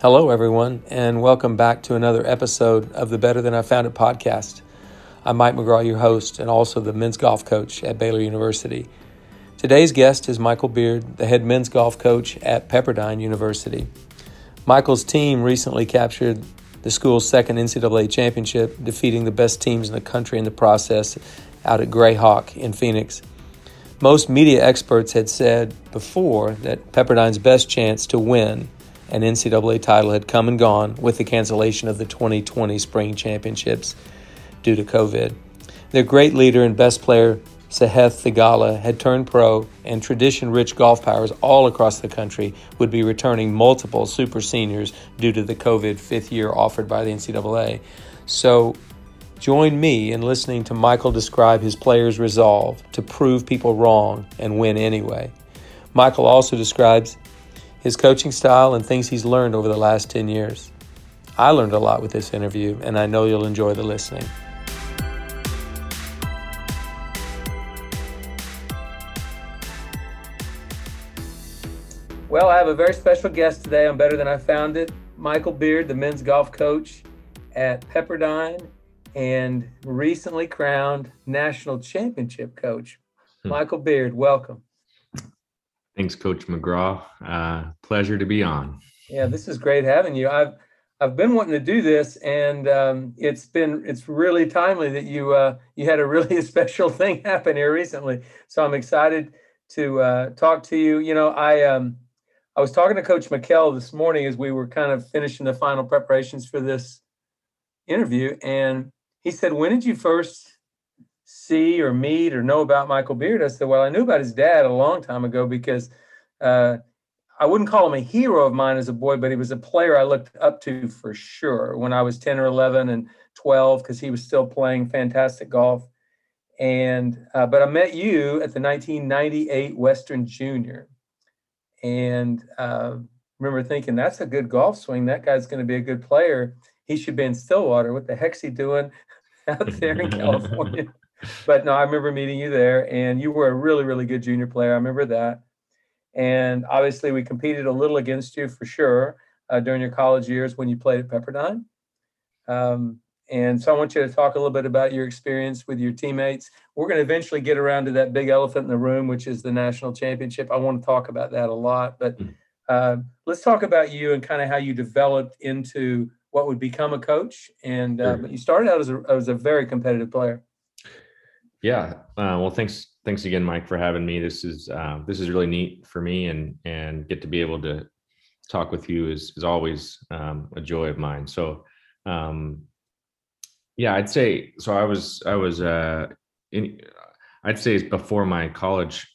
Hello, everyone, and welcome back to another episode of the Better Than I Found It podcast. I'm Mike McGraw, your host, and also the men's golf coach at Baylor University. Today's guest is Michael Beard, the head men's golf coach at Pepperdine University. Michael's team recently captured the school's second NCAA championship, defeating the best teams in the country in the process out at Grayhawk in Phoenix. Most media experts had said before that Pepperdine's best chance to win an NCAA title had come and gone with the cancellation of the 2020 spring championships due to COVID. Their great leader and best player, Sahith Theegala, had turned pro, and tradition rich golf powers all across the country would be returning multiple super seniors due to the COVID fifth year offered by the NCAA. So, join me in listening to Michael describe his players' resolve to prove people wrong and win anyway. Michael also describes his coaching style, and things he's learned over the last 10 years. I learned a lot with this interview, and I know you'll enjoy the listening. Well, I have a very special guest today on Better Than I Found It Michael Beard, the men's golf coach at Pepperdine and recently crowned national championship coach. Hmm. Michael Beard, welcome. Thanks, Coach McGraw. Uh, pleasure to be on. Yeah, this is great having you. I've I've been wanting to do this, and um, it's been it's really timely that you uh, you had a really special thing happen here recently. So I'm excited to uh, talk to you. You know, I um, I was talking to Coach McKell this morning as we were kind of finishing the final preparations for this interview, and he said, "When did you first see or meet or know about Michael Beard? I said, well, I knew about his dad a long time ago because uh, I wouldn't call him a hero of mine as a boy, but he was a player I looked up to for sure when I was 10 or 11 and 12 because he was still playing fantastic golf. And uh, but I met you at the 1998 Western Junior, and uh, remember thinking that's a good golf swing. That guy's going to be a good player. He should be in Stillwater. What the heck's he doing out there in California? but no, I remember meeting you there, and you were a really, really good junior player. I remember that. And obviously, we competed a little against you for sure uh, during your college years when you played at Pepperdine. Um, and so I want you to talk a little bit about your experience with your teammates. We're going to eventually get around to that big elephant in the room, which is the national championship. I want to talk about that a lot, but hmm. uh, let's talk about you and kind of how you developed into what would become a coach. And uh, but you started out as a, as a very competitive player. Yeah. Uh, well, thanks. Thanks again, Mike, for having me. This is uh, this is really neat for me, and and get to be able to talk with you is is always um, a joy of mine. So, um, yeah, I'd say so. I was I was uh, in, I'd say before my college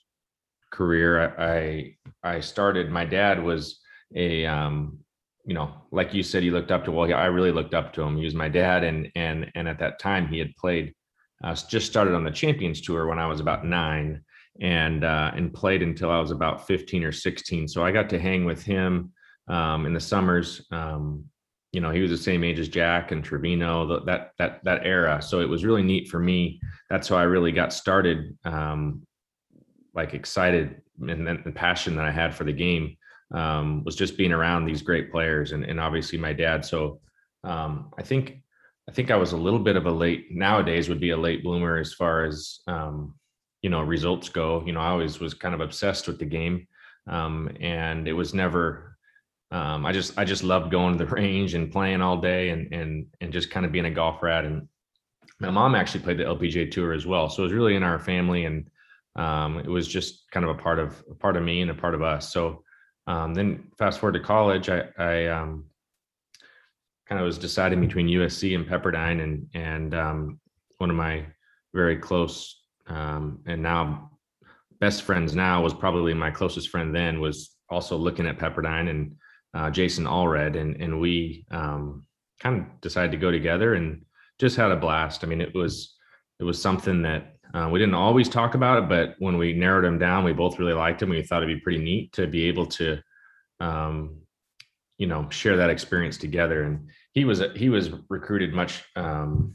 career, I I started. My dad was a um, you know, like you said, he looked up to. Well, I really looked up to him. He was my dad, and and and at that time, he had played just started on the Champions Tour when I was about nine, and uh, and played until I was about fifteen or sixteen. So I got to hang with him um, in the summers. Um, you know, he was the same age as Jack and Trevino, that that that era. So it was really neat for me. That's how I really got started, um, like excited and, and the passion that I had for the game um, was just being around these great players and, and obviously my dad. So um, I think I think I was a little bit of a late nowadays would be a late bloomer as far as um, you know results go. You know, I always was kind of obsessed with the game, um, and it was never. Um, I just I just loved going to the range and playing all day and and and just kind of being a golf rat. And my mom actually played the LPGA tour as well, so it was really in our family, and um, it was just kind of a part of a part of me and a part of us. So um, then fast forward to college, I I um, kind of was deciding between USC and Pepperdine, and and um, one of my very close um, and now best friends now was probably my closest friend then was also looking at Pepperdine and uh, Jason Allred, and and we um, kind of decided to go together and just had a blast. I mean, it was it was something that uh, we didn't always talk about it, but when we narrowed him down, we both really liked him. We thought it'd be pretty neat to be able to um, you know share that experience together and he was he was recruited much um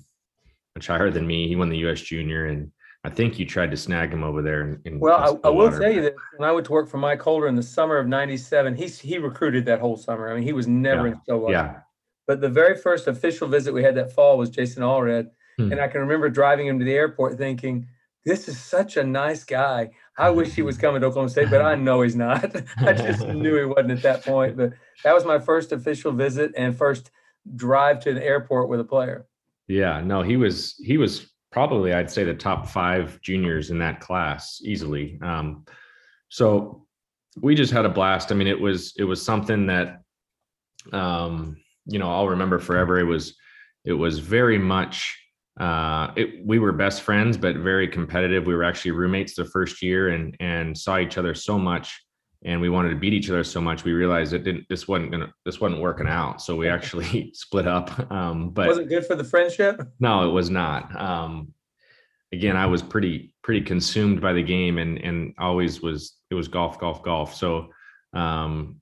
much higher than me he won the us junior and I think you tried to snag him over there. In, in well, I, I, will tell you that when I went to work for Mike Holder in the summer of '97, he he recruited that whole summer. I mean, he was never yeah. in Stillwater. Yeah. But the very first official visit we had that fall was Jason Allred, hmm. and I can remember driving him to the airport thinking, "This is such a nice guy. I wish he was coming to Oklahoma State, but I know he's not. I just knew he wasn't at that point. But that was my first official visit and first drive to an airport with a player. Yeah, no, he was he was probably I'd say the top five juniors in that class easily. Um, so we just had a blast. I mean, it was it was something that um, you know I'll remember forever. It was it was very much uh, it, we were best friends, but very competitive. We were actually roommates the first year and and saw each other so much, and we wanted to beat each other so much. We realized it didn't. This wasn't gonna. This wasn't working out. So we actually split up. Um, but was it good for the friendship? No, it was not. Um, again, I was pretty pretty consumed by the game, and and always was. It was golf, golf, golf. So um,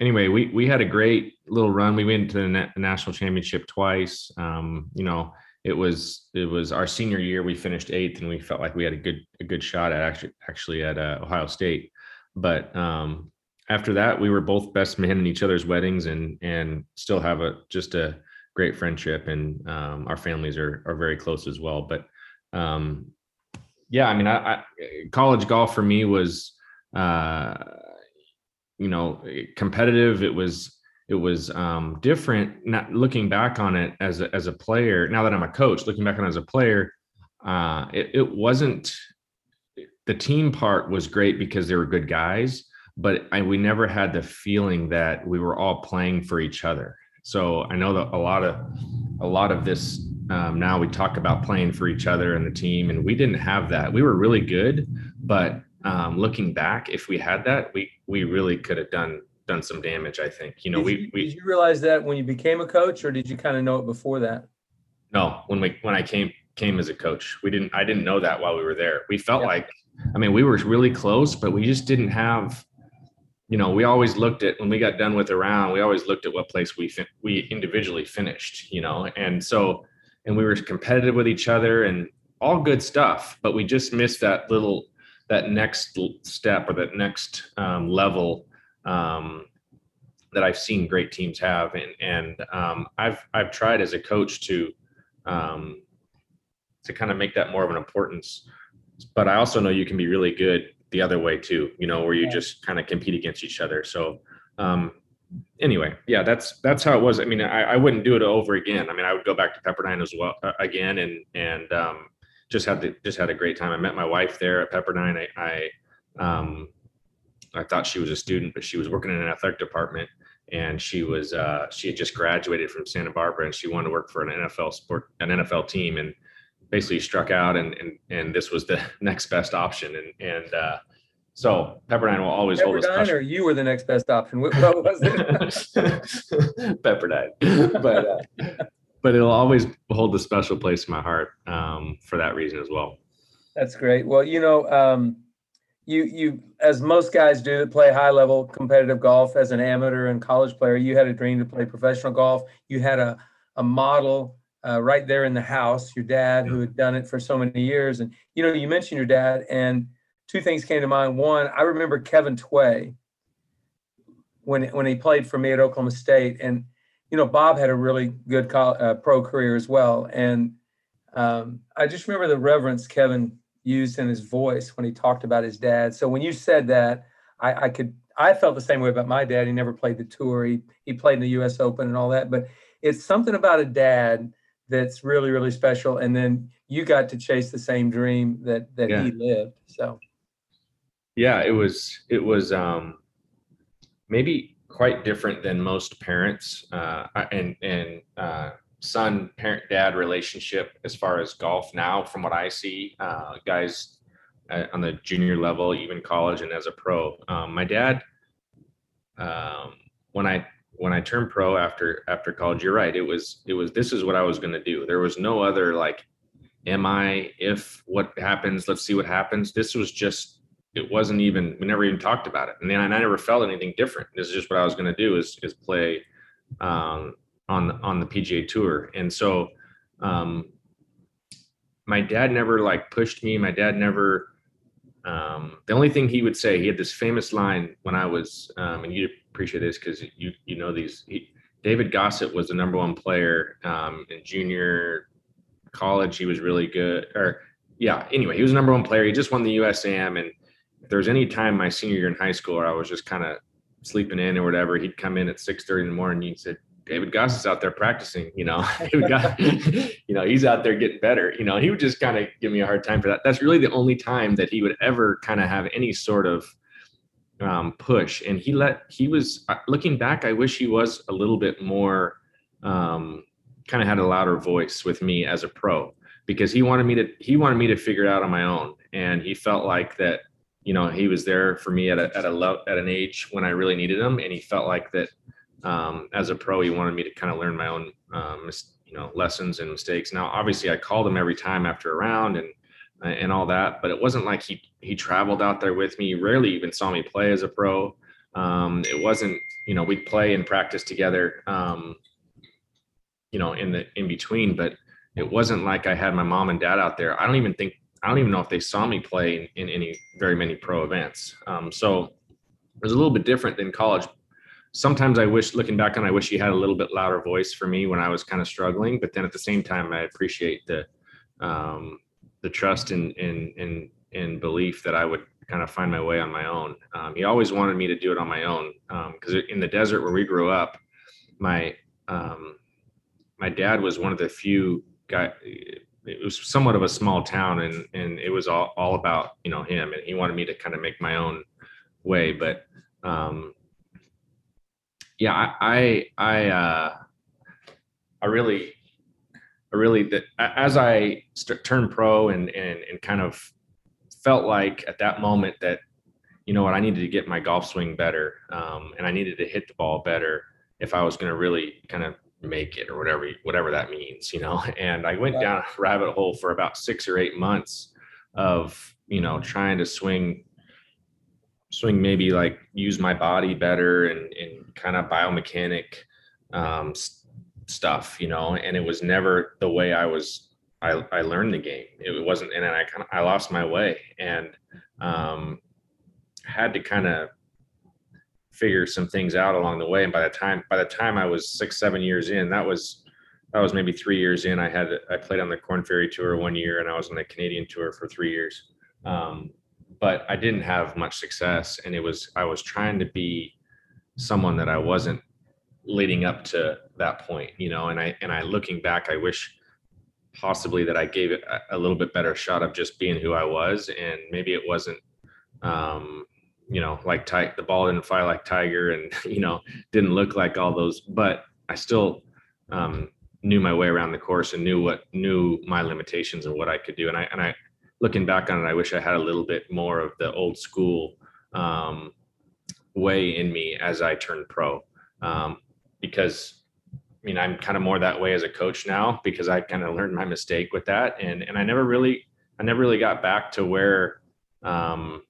anyway, we we had a great little run. We went to the na- national championship twice. Um, you know it was it was our senior year. We finished eighth, and we felt like we had a good a good shot at actually actually at uh, Ohio State. But um, after that, we were both best men in each other's weddings, and and still have a just a great friendship, and um, our families are are very close as well. But um, yeah, I mean, I, I, college golf for me was uh, you know competitive. It was it was um, different. Not looking back on it as a, as a player. Now that I'm a coach, looking back on it as a player, uh, it, it wasn't. The team part was great because they were good guys, but I, we never had the feeling that we were all playing for each other. So I know that a lot of a lot of this um, now we talk about playing for each other and the team, and we didn't have that. We were really good, but um, looking back, if we had that, we we really could have done done some damage. I think you know did we you, we did you realize that when you became a coach, or did you kind of know it before that? No, when we when I came came as a coach, we didn't. I didn't know that while we were there. We felt yeah. like, I mean, we were really close, but we just didn't have. You know, we always looked at when we got done with the round. We always looked at what place we fin- we individually finished. You know, and so and we were competitive with each other and all good stuff, but we just missed that little that next step or that next um, level um, that I've seen great teams have, and and um, I've I've tried as a coach to um, to kind of make that more of an importance. But I also know you can be really good the other way too. You know, where you just kind of compete against each other. So um, anyway, yeah, that's that's how it was. I mean, I, I wouldn't do it over again. I mean, I would go back to Pepperdine as well uh, again, and and um, just had the, just had a great time. I met my wife there at Pepperdine. I, I um, I thought she was a student, but she was working in an athletic department and she was uh, she had just graduated from Santa Barbara and she wanted to work for an NFL sport an NFL team and basically struck out and and and this was the next best option and and uh, so Pepperdine will always Pepperdine hold a special. or you were the next best option. What, what was it? Pepperdine, but uh, but it'll always hold a special place in my heart um, for that reason as well. That's great. Well, you know, um, you you as most guys do that play high level competitive golf as an amateur and college player you had a dream to play professional golf you had a, a model uh, right there in the house your dad who had done it for so many years and you know you mentioned your dad and two things came to mind one i remember kevin tway when when he played for me at oklahoma state and you know bob had a really good co- uh, pro career as well and um, i just remember the reverence kevin used in his voice when he talked about his dad. So when you said that, I, I could I felt the same way about my dad. He never played the tour. He he played in the U.S. Open and all that. But it's something about a dad that's really really special. And then you got to chase the same dream that that yeah. he lived. So yeah, it was it was um, maybe quite different than most parents uh, and and uh, son parent dad relationship as far as golf now from what i see uh, guys uh, on the junior level even college and as a pro um, my dad um, when i when i turned pro after after college you're right. It was it was this is what i was going to do. There was no other like am i if what happens let's see what happens. This was just it wasn't even we never even talked about it. And then i never felt anything different. This is just what i was going to do is is play um, on on the PGA Tour, and so um, my dad never like pushed me. My dad never. Um, the only thing he would say, he had this famous line when I was, um, and you'd appreciate this because you you know these. He, David Gossett was the number one player um, in junior college. He was really good. Or yeah, anyway, he was the number one player. He just won the USAM. And if there was any time my senior year in high school where I was just kind of sleeping in or whatever, he'd come in at six thirty in the morning. And he said, David Gossett's out there practicing, you know, you know, he's out there getting better. You know, he would just kind of give me a hard time for that. That's really the only time that he would ever kind of have any sort of um, push. And he let, he was uh, looking back, I wish he was a little bit more, um, kind of had a louder voice with me as a pro because he wanted me to, he wanted me to figure it out on my own. And he felt like that, you know, he was there for me at a, at a, at an age when I really needed him. And he felt like that, um, as a pro, he wanted me to kind of learn my own, um, you know, lessons and mistakes. Now, obviously, I called him every time after a round and and all that, but it wasn't like he he traveled out there with me. He rarely even saw me play as a pro. Um, it wasn't, you know, we'd play and practice together, um, you know, in the in between, but it wasn't like I had my mom and dad out there. I don't even think I don't even know if they saw me play in, in any very many pro events. Um, so it was a little bit different than college sometimes I wish, looking back on, I wish he had a little bit louder voice for me when I was kind of struggling. But then at the same time, I appreciate the um, the trust and and and and belief that I would kind of find my way on my own. Um, he always wanted me to do it on my own because um, in the desert where we grew up, my um, my dad was one of the few guy. It was somewhat of a small town, and and it was all all about you know him, and he wanted me to kind of make my own way. But um, yeah, I, I, uh, I really, I really that as I st- turned pro and, and, and kind of felt like at that moment that, you know what, I needed to get my golf swing better. Um, and I needed to hit the ball better if I was going to really kind of make it or whatever, whatever that means, you know? And I went down a rabbit hole for about six or eight months of, you know, trying to swing swing maybe like use my body better and, and kind of biomechanic um, stuff, you know, and it was never the way I was, I, I learned the game. It wasn't, and I kind of, I lost my way and um, had to kind of figure some things out along the way. And by the time, by the time I was six, seven years in, that was, that was maybe three years in. I had, I played on the Corn Ferry Tour one year and I was on the Canadian Tour for three years. Um, but I didn't have much success. And it was, I was trying to be someone that I wasn't leading up to that point, you know, and I, and I looking back, I wish possibly that I gave it a, a little bit better shot of just being who I was. And maybe it wasn't, um, you know, like ty- the ball didn't fly like Tiger and, you know, didn't look like all those, but I still, um, knew my way around the course and knew what knew my limitations and what I could do. And I, and I, looking back on it, I wish I had a little bit more of the old school um, way in me as I turned pro. Um, because I mean, I'm kind of more that way as a coach now because I kind of learned my mistake with that, and and I never really, I never really got back to where, um,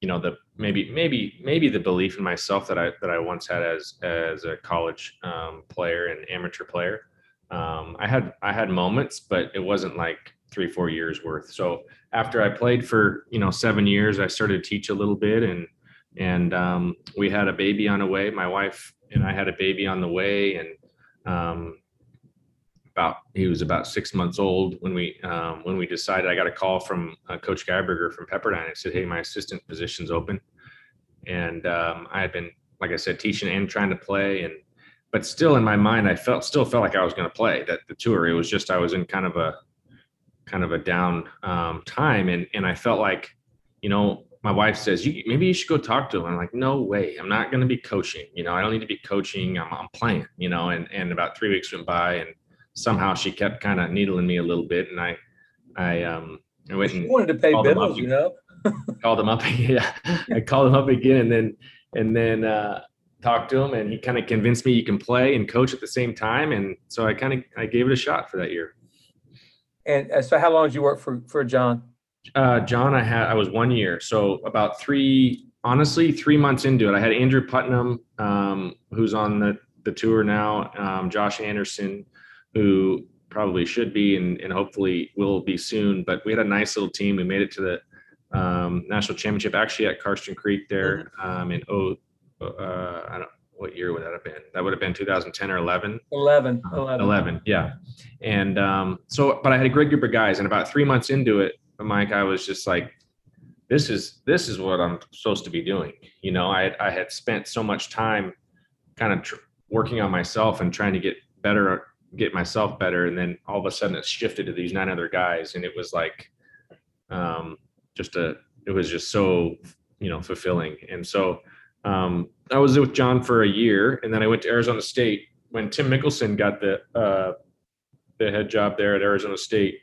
you know, the maybe maybe maybe the belief in myself that I that I once had as as a college um, player and amateur player. Um, I had I had moments, but it wasn't like three four years worth. So after i played for you know seven years i started to teach a little bit and and um, we had a baby on the way. My wife and i had a baby on the way and um, about he was about six months old when we um, when we decided i got a call from uh, coach Geiberger from pepperdine and said hey my assistant position's open. And um, i had been like i said teaching and trying to play and but still in my mind i felt still felt like i was going to play that the tour. It was just i was in kind of a kind of a down um, time, and and I felt like, you know, my wife says, you, maybe you should go talk to him. I'm like, no way, I'm not going to be coaching. You know, I don't need to be coaching. I'm, I'm playing. You know, and and about three weeks went by, and somehow she kept kind of needling me a little bit, and I I um I went and wanted to pay bills, you know. called him up, yeah. I called him up again, and then and then uh, talked to him, and he kind of convinced me you can play and coach at the same time, and so I kind of I gave it a shot for that year. And uh, so how long did you work for, for John? Uh, John, I had, I was one year. So about three, honestly, three months into it, I had Andrew Putnam, um, who's on the, the tour now, um, Josh Anderson, who probably should be and, and hopefully will be soon. But we had a nice little team. We made it to the um, national championship actually at Karsten Creek there um, in oh uh, I don't what year would that have been? That would have been 2010 or 11. 11, Uh, 11. 11, yeah. And um, so, but I had a great group of guys, and about three months into it, Mike, I was just like, this is this is what I'm supposed to be doing. You know, I I had spent so much time kind of tr- working on myself and trying to get better, get myself better, and then all of a sudden it shifted to these nine other guys, and it was like, um, just a, it was just so you know fulfilling, and so um, I was with John for a year, and then I went to Arizona State. When Tim Mickelson got the uh, the head job there at Arizona State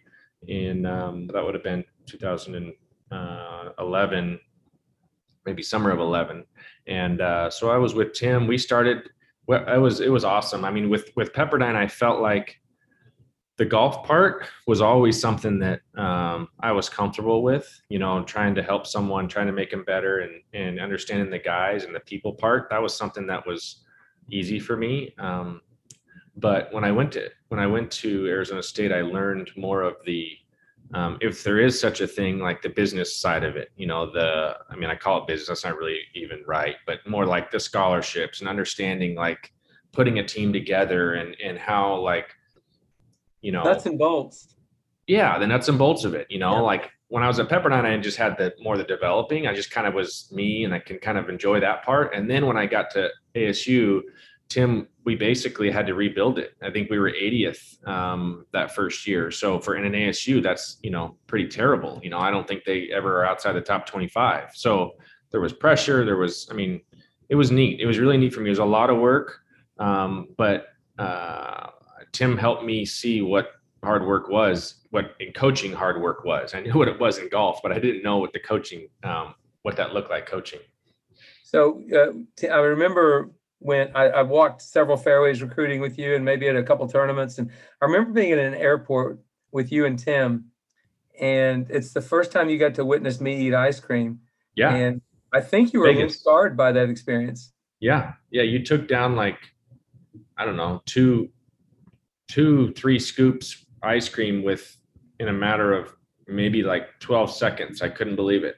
in um, that would have been 2011, maybe summer of 11, and uh, so I was with Tim. We started. Well, it was it was awesome. I mean, with with Pepperdine, I felt like the golf part was always something that um, I was comfortable with, you know, trying to help someone, trying to make them better and, and understanding the guys and the people part. That was something that was easy for me. Um, but when I went to, when I went to Arizona state, I learned more of the, um, if there is such a thing like the business side of it, you know, the, I mean, I call it business, that's not really even right, but more like the scholarships and understanding like putting a team together and, and how like, you know nuts and bolts yeah the nuts and bolts of it you know Yeah. like when i was at pepperdine i just had the more the developing i just kind of was me and i can kind of enjoy that part and then when i got to asu tim we basically had to rebuild it. I think we were 80th um, that first year. So for in an asu that's you know pretty terrible. You know i don't think they ever are outside the top 25 so there was pressure there was i mean it was neat. It was really neat for me. It was a lot of work um, but uh, Tim helped me see what hard work was, what in coaching hard work was. I knew what it was in golf, but I didn't know what the coaching, um, what that looked like coaching. so uh, i remember when I, I walked several fairways recruiting with you and maybe at a couple tournaments and i remember being in an airport with you and tim and it's the first time you got to witness me eat ice cream Yeah, and i think you were a little scarred by that experience yeah, yeah. You took down like, I don't know, two, two, three scoops ice cream with in a matter of maybe like 12 seconds. I couldn't believe it.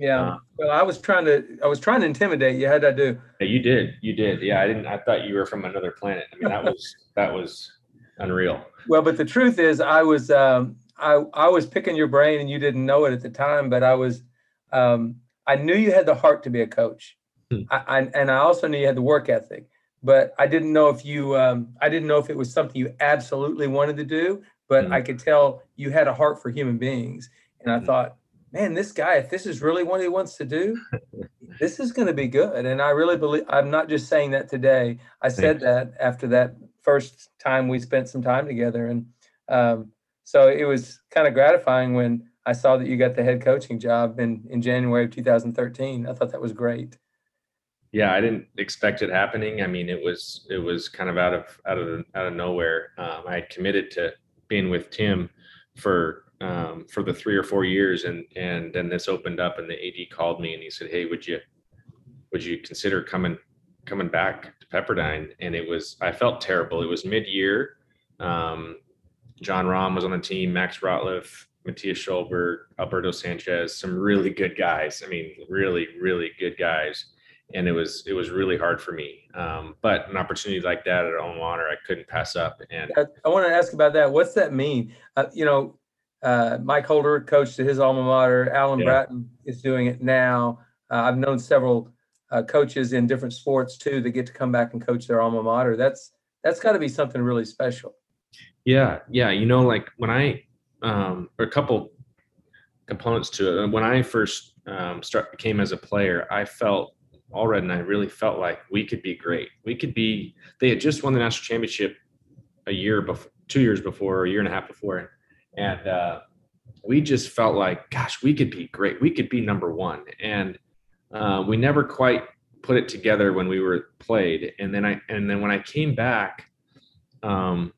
Yeah Uh, well i was trying to i was trying to intimidate you how'd i do Yeah, you did. You did. Yeah, I didn't. I thought you were from another planet. I mean, that was that was unreal. Well, but the truth is, I was um, I I was picking your brain, and you didn't know it at the time. But I was um, I knew you had the heart to be a coach, Hmm. I, I, and I also knew you had the work ethic. But I didn't know if you um, I didn't know if it was something you absolutely wanted to do. But Hmm. I could tell you had a heart for human beings, and I Hmm. thought, man, this guy, if this is really what he wants to do, this is going to be good. And I really believe. I'm not just saying that today. I said Thanks. that after that first time we spent some time together, and um, so it was kind of gratifying when I saw that you got the head coaching job in in January of 2013. I thought that was great. yeah i didn't expect it happening i mean it was it was kind of out of out of out of nowhere um, i had committed to being with tim for um, for the three or four years and and then this opened up and the ad called me and he said hey would you would you consider coming coming back to pepperdine and it was i felt terrible it was mid-year um, jon Rahm was on the team max rottluff matthias Schulberg, alberto sanchez some really good guys i mean really really good guys and it was it was really hard for me. Um, but an opportunity like that at alma mater, I couldn't pass up. And I, I want to ask about that. What's that mean? Uh, you know, uh, Mike Holder coached at his alma mater. Alan Yeah. Bratton is doing it now. Uh, I've known several uh, coaches in different sports too that get to come back and coach their alma mater. That's that's got to be something really special. yeah, yeah, you know, like when I um, or a couple components to it. When I first um, start came as a player, I felt already, and I really felt like we could be great. We could be. They had just won the national championship a year before, two years before, a year and a half before, and uh, we just felt like, gosh, we could be great. We could be number one, and uh, we never quite put it together when we were played. And then I and then when I came back, um,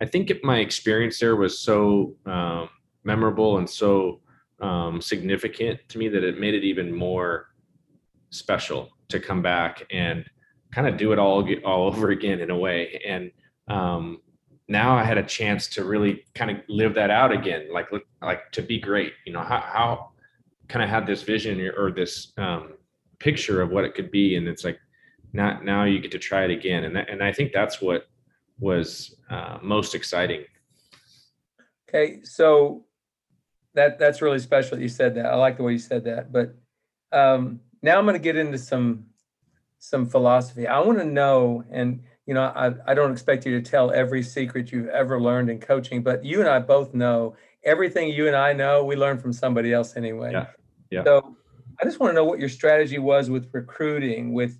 I think my experience there was so um, memorable and so um, significant to me that it made it even more special to come back and kind of do it all all over again in a way. And um, now I had a chance to really kind of live that out again, like like to be great. You know how how kind of had this vision or this um, picture of what it could be, and it's like now now you get to try it again, and that, and I think that's what was uh, most exciting. Okay, so that that's really special that you said that. I like the way you said that. But um, now I'm going to get into some some philosophy. I want to know, and you know, I, I don't expect you to tell every secret you've ever learned in coaching, but you and I both know everything you and I know, we learn from somebody else anyway. Yeah. Yeah. So I just want to know what your strategy was with recruiting, with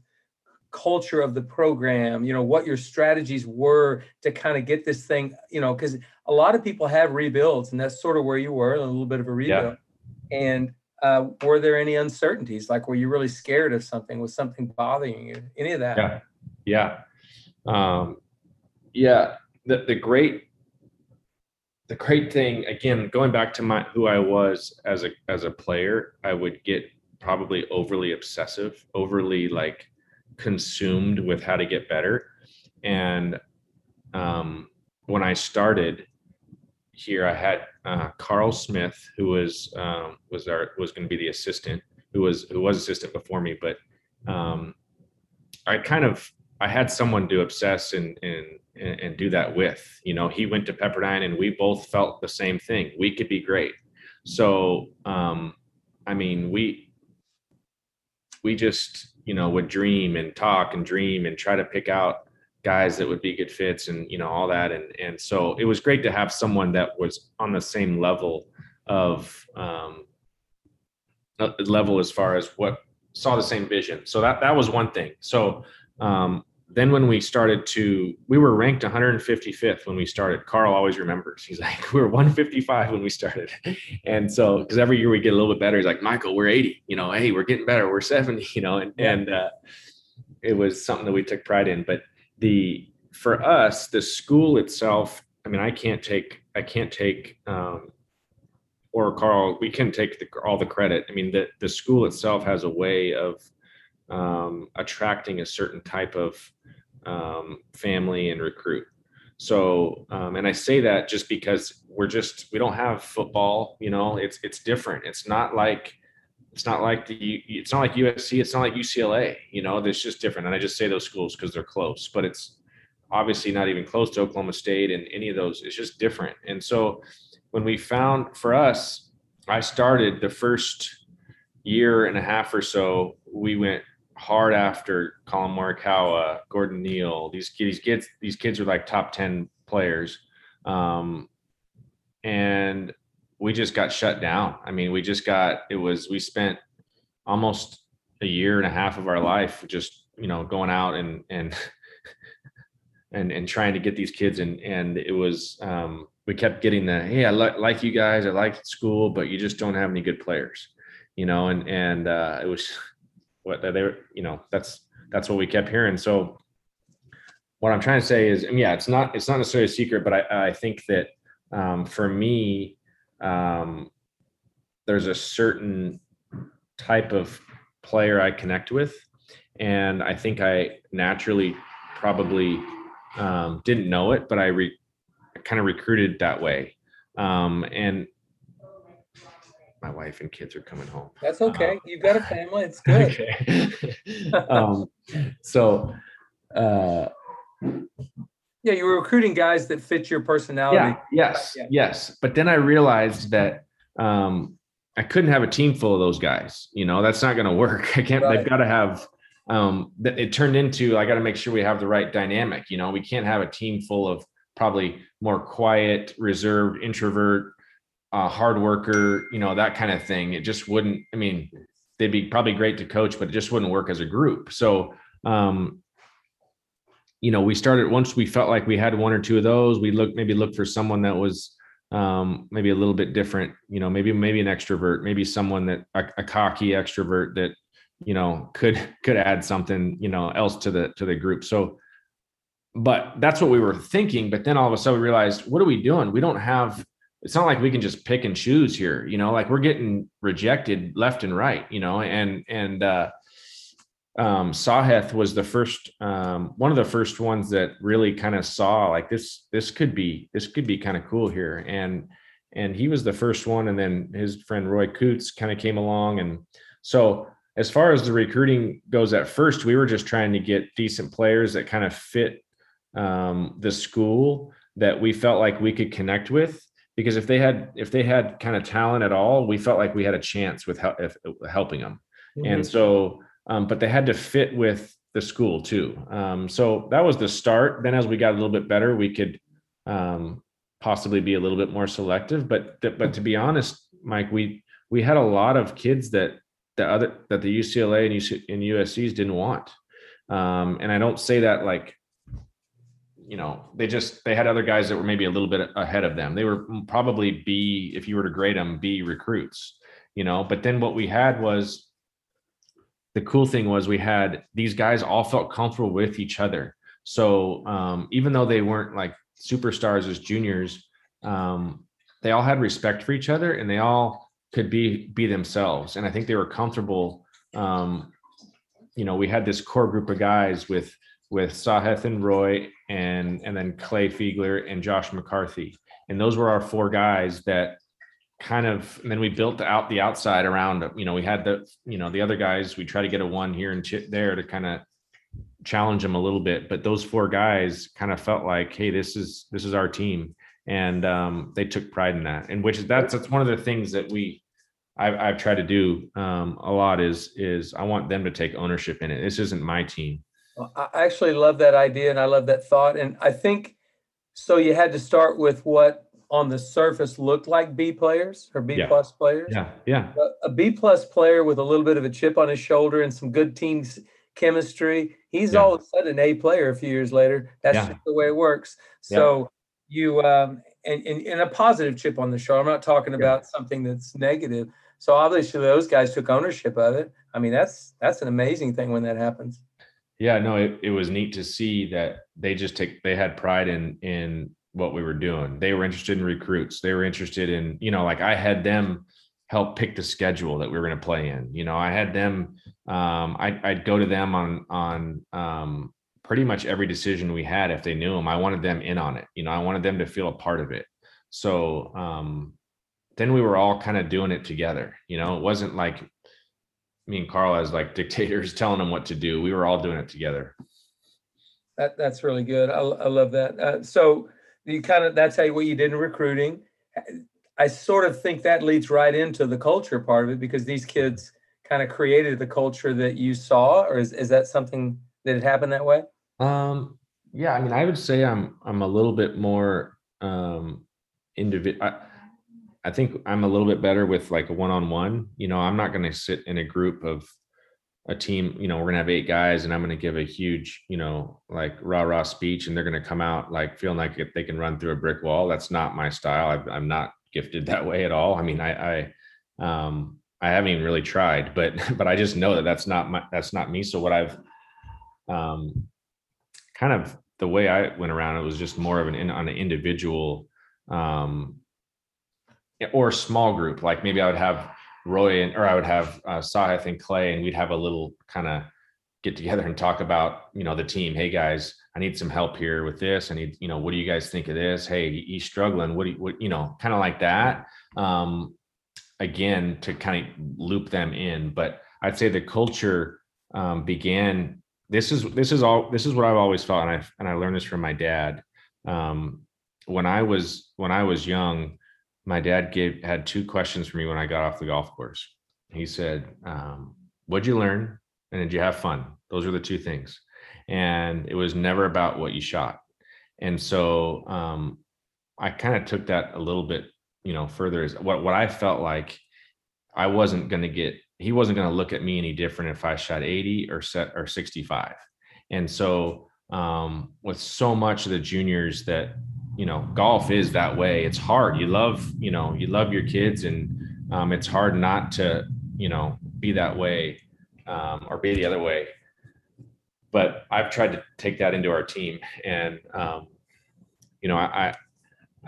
culture of the program, you know, what your strategies were to kind of get this thing, you know, because a lot of people have rebuilds and that's sort of where you were, a little bit of a rebuild. Yeah. And uh, were there any uncertainties? Like, were you really scared of something? Was something bothering you? Any of that? Yeah. Yeah. Um, yeah. The, the great, the great thing, again, going back to my, who I was as a, as a player, I would get probably overly obsessive, overly like consumed with how to get better. And um, when I started here, I had uh, Carl Smith, who was um, was our was going to be the assistant, who was who was assistant before me. But um, I kind of I had someone to obsess and and and do that with. You know, he went to Pepperdine, and we both felt the same thing. We could be great. So, um, I mean, we we just you know would dream and talk and dream and try to pick out guys that would be good fits and you know all that and and so it was great to have someone that was on the same level of um level as far as what saw the same vision so that that was one thing so um then when we started to we were ranked 155th when we started. Carl always remembers. He's like we were 155 when we started. And so because every year we get a little bit better. He's like michael we're 80 you know hey we're getting better. We're 70 you know? And and uh, it was something that we took pride in. But the for us the school itself i mean i can't take i can't take um or carl we can take the, all the credit. I mean the the school itself has a way of um, attracting a certain type of um, family and recruit. So, um, and I say that just because we're just we don't have football. You know, it's it's different. It's not like it's not like the it's not like USC. It's not like UCLA. You know, it's just different. And I just say those schools because they're close, but it's obviously not even close to Oklahoma State and any of those. It's just different. And so, when we found for us, I started the first year and a half or so. We went hard after Collin Morikawa, Gordon Neale. These these kids these kids are like top ten players, um, and we just got shut down. I mean, we just got it was we spent almost a year and a half of our life just you know going out and and and and trying to get these kids and and it was um, we kept getting the hey I li- like you guys I like school but you just don't have any good players you know and and uh, it was what they were, you know, that's that's what we kept hearing. So what I'm trying to say is, yeah, it's not it's not necessarily a secret, but I, I think that um, for me, um, there's a certain type of player I connect with, and I think I naturally probably um, didn't know it, but I re- kind of recruited that way. Um, and my wife and kids are coming home. That's okay. Um, You've got a family. It's good. Okay. um, so, uh, yeah, you were recruiting guys that fit your personality. Yeah. Yes. Yeah. Yes. But then I realized that um, I couldn't have a team full of those guys. You know, that's not going to work. I can't. Right. They've got to have. Um, it turned into I got to make sure we have the right dynamic. You know, we can't have a team full of probably more quiet, reserved, introvert uh, hard worker, you know, that kind of thing. It just wouldn't, I mean, they'd be probably great to coach, but it just wouldn't work as a group. So, um, you know, we started once we felt like we had one or two of those, we looked maybe look for someone that was um, maybe a little bit different, you know, maybe, maybe an extrovert, maybe someone that a, a cocky extrovert that, you know, could, could add something, you know, else to the, to the group. So, but that's what we were thinking. But then all of a sudden we realized, what are we doing? We don't have it's not like we can just pick and choose here, you know, like we're getting rejected left and right, you know, and, and, uh, um, Sahith was the first, um, one of the first ones that really kind of saw like this, this could be, this could be kind of cool here. And, and he was the first one. And then his friend Roy Cootes kind of came along. And so as far as the recruiting goes at first, we were just trying to get decent players that kind of fit um, the school that we felt like we could connect with because if they had if they had kind of talent at all we felt like we had a chance with help, if, helping them mm-hmm. and so um, but they had to fit with the school too. Um, so that was the start. Then as we got a little bit better, we could um, possibly be a little bit more selective. But but to be honest, Mike, we we had a lot of kids that the other that the UCLA and, UC, and USC's didn't want. Um, and I don't say that like you know they just they had other guys that were maybe a little bit ahead of them. They were probably B if you were to grade them B recruits. You know, but then what we had was the cool thing was we had these guys all felt comfortable with each other. So um, even though they weren't like superstars as juniors, um, they all had respect for each other and they all could be be themselves. And I think they were comfortable. Um, you know, we had this core group of guys with with Sahith and Roy and and then Clay Feagler and Josh McCarty. And those were our four guys that kind of and then we built out the outside around you know we had the you know the other guys we try to get a one here and there to kind of challenge them a little bit. But those four guys kind of felt like hey this is this is our team. And um, they took pride in that. And which is that's that's one of the things that we I've, I've tried to do um, a lot is is I want them to take ownership in it. This isn't my team I actually love that idea and I love that thought and I think so you had to start with what on the surface looked like B players or B Yeah. plus players. yeah yeah A- B plus player with a little bit of a chip on his shoulder and some good team chemistry, he's Yeah. all of a sudden an A player a few years later. That's Yeah. just the way it works. So you um and, and, and a positive chip on the shoulder. I'm not talking about something that's negative. So obviously those guys took ownership of it. I mean, that's that's an amazing thing when that happens. Yeah no it, it was neat to see that they just take they had pride in in what we were doing. They were interested in recruits. They were interested in, you know, like I had them help pick the schedule that we were going to play in. You know, I had them. Um, I, I'd go to them on on um, pretty much every decision we had if they knew them. I wanted them in on it. You know, I wanted them to feel a part of it. So um, then we were all kind of doing it together. You know, it wasn't like me and Carl as like dictators telling them what to do. We were all doing it together. That that's really good. I, I love that. Uh, so you kind of that's how you, what you did in recruiting. I sort of think that leads right into the culture part of it because these kids kind of created the culture that you saw, or is, is that something that had happened that way? Um, yeah, I mean, I would say I'm I'm a little bit more um individual. I, think I'm a little bit better with like a one-on-one. You know, I'm not going to sit in a group of a team, you know, we're gonna have eight guys and I'm gonna give a huge, you know, like rah rah speech and they're gonna come out like feeling like if they can run through a brick wall. That's not my style. I, am not gifted that way at all. I mean, I, I, um, I haven't even really tried, but but I just know that that's not my that's not me. So what I've, um, kind of the way I went around it was just more of an on an individual, um, or small group. Like maybe I would have Roy and or I would have uh, Sahith and Clay, and we'd have a little kind of get together and talk about you know the team. Hey guys, I need some help here with this. I need you know what do you guys think of this? Hey, he's struggling. What do you, what you know kind of like that. Um, again to kind of loop them in, but I'd say the culture um, began. This is this is all this is what I've always felt, and I and I learned this from my dad. Um, when I was when I was young, my dad gave had two questions for me when I got off the golf course. He said, um, "What'd you learn? And did you have fun?" Those are the two things. And it was never about what you shot. And so um, I kind of took that a little bit, you know, further. Is what what I felt like I wasn't going to get. He wasn't going to look at me any different if I shot 80 or set or 65. And so um, with so much of the juniors that you know golf is that way. It's hard. You love you know you love your kids and um, it's hard not to you know be that way um, or be the other way. But i've tried to take that into our team and um, you know I,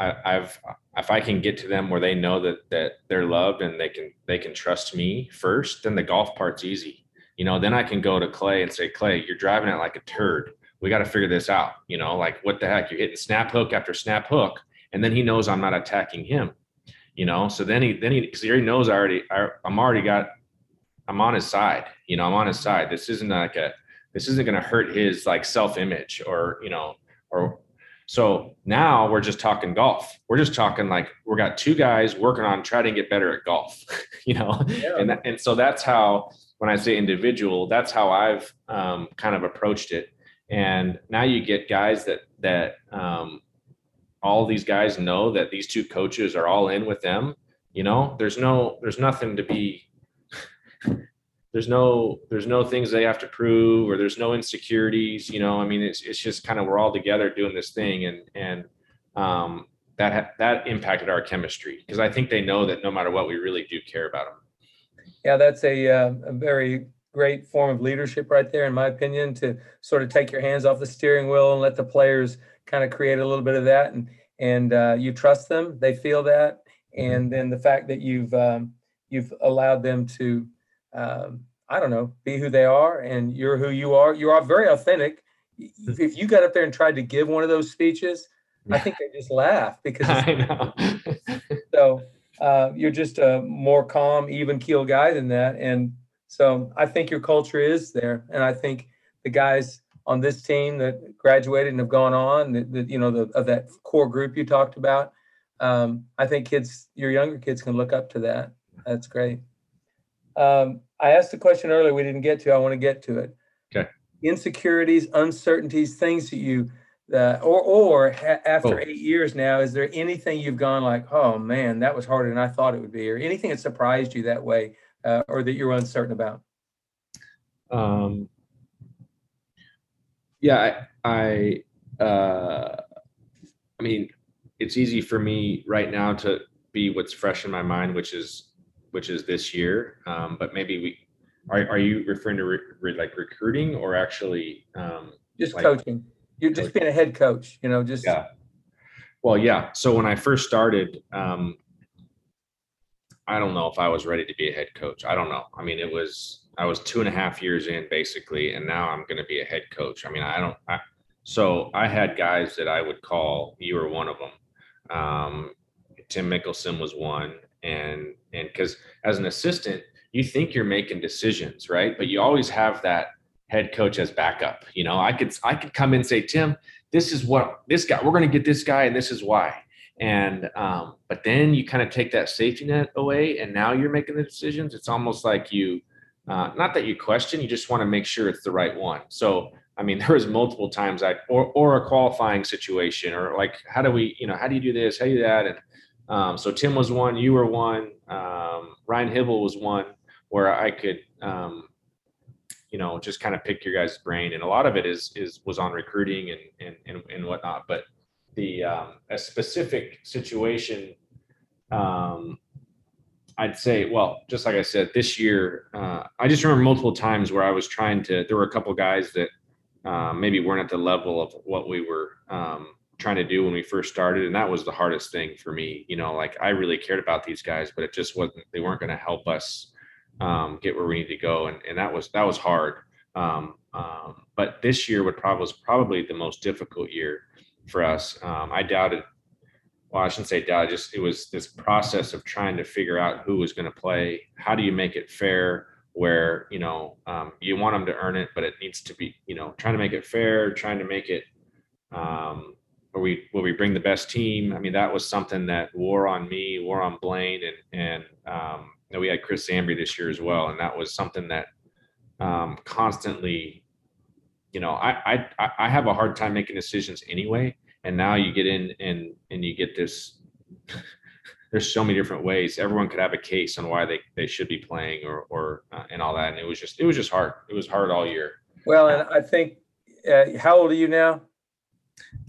I i've if i can get to them where they know that that they're loved and they can they can trust me first then the golf part's easy. You know, then I can go to Clay and say, Clay, you're driving it like a turd. We got to figure this out. You know, like what the heck? You're hitting snap hook after snap hook, and then he knows I'm not attacking him. You know, so then he then he because he already knows I already I, I'm already got I'm on his side. You know, I'm on his side. This isn't like a this isn't going to hurt his like self image or you know or so now we're just talking golf. We're just talking like we got two guys working on trying to get better at golf, you know, yeah. and and so that's how when I say individual, that's how I've um, kind of approached it. And now you get guys that that um, all these guys know that these two coaches are all in with them. You know, there's no there's nothing to be there's no there's no things they have to prove or there's no insecurities you know i mean it's, it's just kind of we're all together doing this thing and and um, that ha- that impacted our chemistry because i think they know that no matter what we really do care about them yeah that's a, uh, a very great form of leadership right there in my opinion to sort of take your hands off the steering wheel and let the players kind of create a little bit of that and and uh, you trust them they feel that and then the fact that you've um, you've allowed them to um, I don't know, be who they are, and you're who you are. You are very authentic. If you got up there and tried to give one of those speeches, I think they just laugh because I know. so uh, you're just a more calm, even keel guy than that, and so I think your culture is there, and I think the guys on this team that graduated and have gone on, that, you know, the, of that core group you talked about, um, I think kids, your younger kids, can look up to that. That's great. Um, I asked a question earlier we didn't get to. I want to get to it. Okay. Insecurities, uncertainties, things that you, uh, or or ha- after oh. eight years now, is there anything you've gone like, oh man, that was harder than I thought it would be, or anything that surprised you that way, uh, or that you're uncertain about? Um. Yeah, I, I, uh, I mean, it's easy for me right now to be what's fresh in my mind, which is which is this year. Um, but maybe we are. Are you referring to re, re, like recruiting or actually um, just like, coaching? You're just being a head coach. You know, just yeah. Well, yeah. So when I first started, um, I don't know if I was ready to be a head coach. I don't know. I mean, it was I was two and a half years in basically, and now I'm going to be a head coach. I mean, I don't. I, so I had guys that I would call. You were one of them. Um, Tim Mickelson was one and and because as an assistant you think you're making decisions right but you always have that head coach as backup you know i could i could come in and say tim this is what this guy we're going to get this guy and this is why and um, but then you kind of take that safety net away and now you're making the decisions it's almost like you uh, not that you question you just want to make sure it's the right one so i mean there was multiple times i or, or a qualifying situation or like how do we you know how do you do this how do you do that and um, so Tim was one, you were one, um, Ryan Hybl was one where I could, um, you know, just kind of pick your guys' brain. And a lot of it is, is, was on recruiting and, and, and, and whatnot. But the, um, a specific situation, um, I'd say, well, just like I said, this year, uh, I just remember multiple times where I was trying to, there were a couple guys that uh, maybe weren't at the level of what we were, um, trying to do when we first started and that was the hardest thing for me you know like i really cared about these guys but it just wasn't they weren't going to help us um, get where we need to go and, and that was that was hard. Um, um, but this year would probably was probably the most difficult year for us. Um, i doubted well i shouldn't say doubt just it was this process of trying to figure out who was going to play. How do you make it fair where you know um, you want them to earn it but it needs to be you know trying to make it fair trying to make it um, where we where we bring the best team. I mean, that was something that wore on me, wore on Blaine, and and um, we had Chris Zambri this year as well, and that was something that um, constantly, you know, I, I I have a hard time making decisions anyway, and now you get in and and you get this. there's so many different ways. Everyone could have a case on why they, they should be playing or or uh, and all that, and it was just it was just hard. It was hard all year. Well, and I think, uh, how old are you now?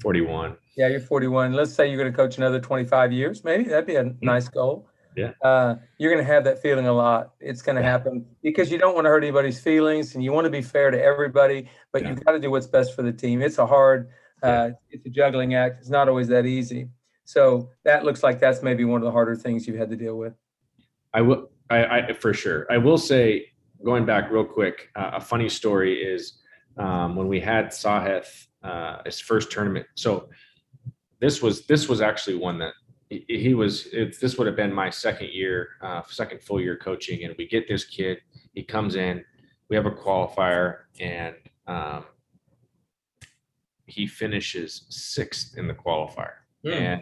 41. Yeah, you're 41. Let's say you're going to coach another 25 years, maybe that'd be a mm-hmm. nice goal. Yeah. Uh, you're going to have that feeling a lot. It's going to yeah. happen because you don't want to hurt anybody's feelings and you want to be fair to everybody, but yeah. you've got to do what's best for the team. It's a hard, uh, it's a juggling act. It's not always that easy. So that looks like that's maybe one of the harder things you've had to deal with. I will, I, I for sure. I will say going back real quick, uh, a funny story is um, when we had Sahith uh, his first tournament. So this was this was actually one that he, he was. It, this would have been my second year, uh, second full year coaching, and we get this kid. He comes in. We have a qualifier, and um, he finishes sixth in the qualifier. Hmm. And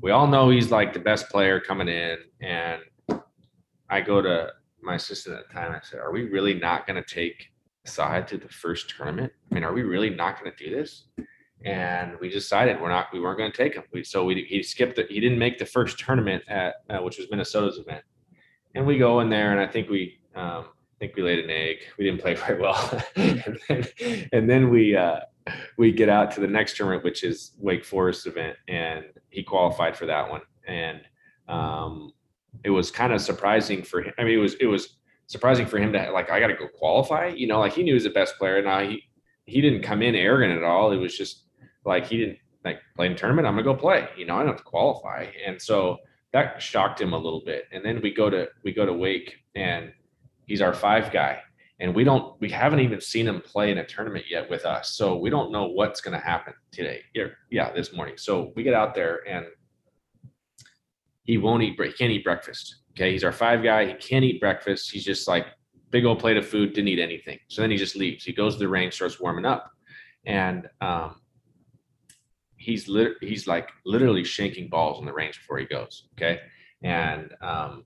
we all know he's like the best player coming in. And I go to my assistant at the time. I said, "Are we really not going to take Sahith to the first tournament? I mean, are we really not going to do this?" And we decided we're not. We weren't going to take him. We, so we he skipped. The, he didn't make the first tournament at uh, which was Minnesota's event. And we go in there, and I think we um, I think we laid an egg. We didn't play very well, and, then, and then we uh, we get out to the next tournament, which is Wake Forest event, and he qualified for that one. And um, it was kind of surprising for him. I mean, it was it was surprising for him to like I got to go qualify. You know, like he knew he was the best player. Now he he didn't come in arrogant at all. It was just like he didn't like play in tournament. I'm gonna go play. You know, I don't have to qualify, and so that shocked him a little bit. And then we go to we go to Wake, and he's our five guy, and we don't we haven't even seen him play in a tournament yet with us, so we don't know what's gonna happen today. Yeah, yeah, this morning. So we get out there and he won't eat. He can't eat breakfast. Okay, he's our five guy. He can't eat breakfast. He's just like big old plate of food. Didn't eat anything. So then he just leaves. He goes to the range, starts warming up, and um, he's lit- he's like literally shanking balls in the range before he goes. Okay, and um,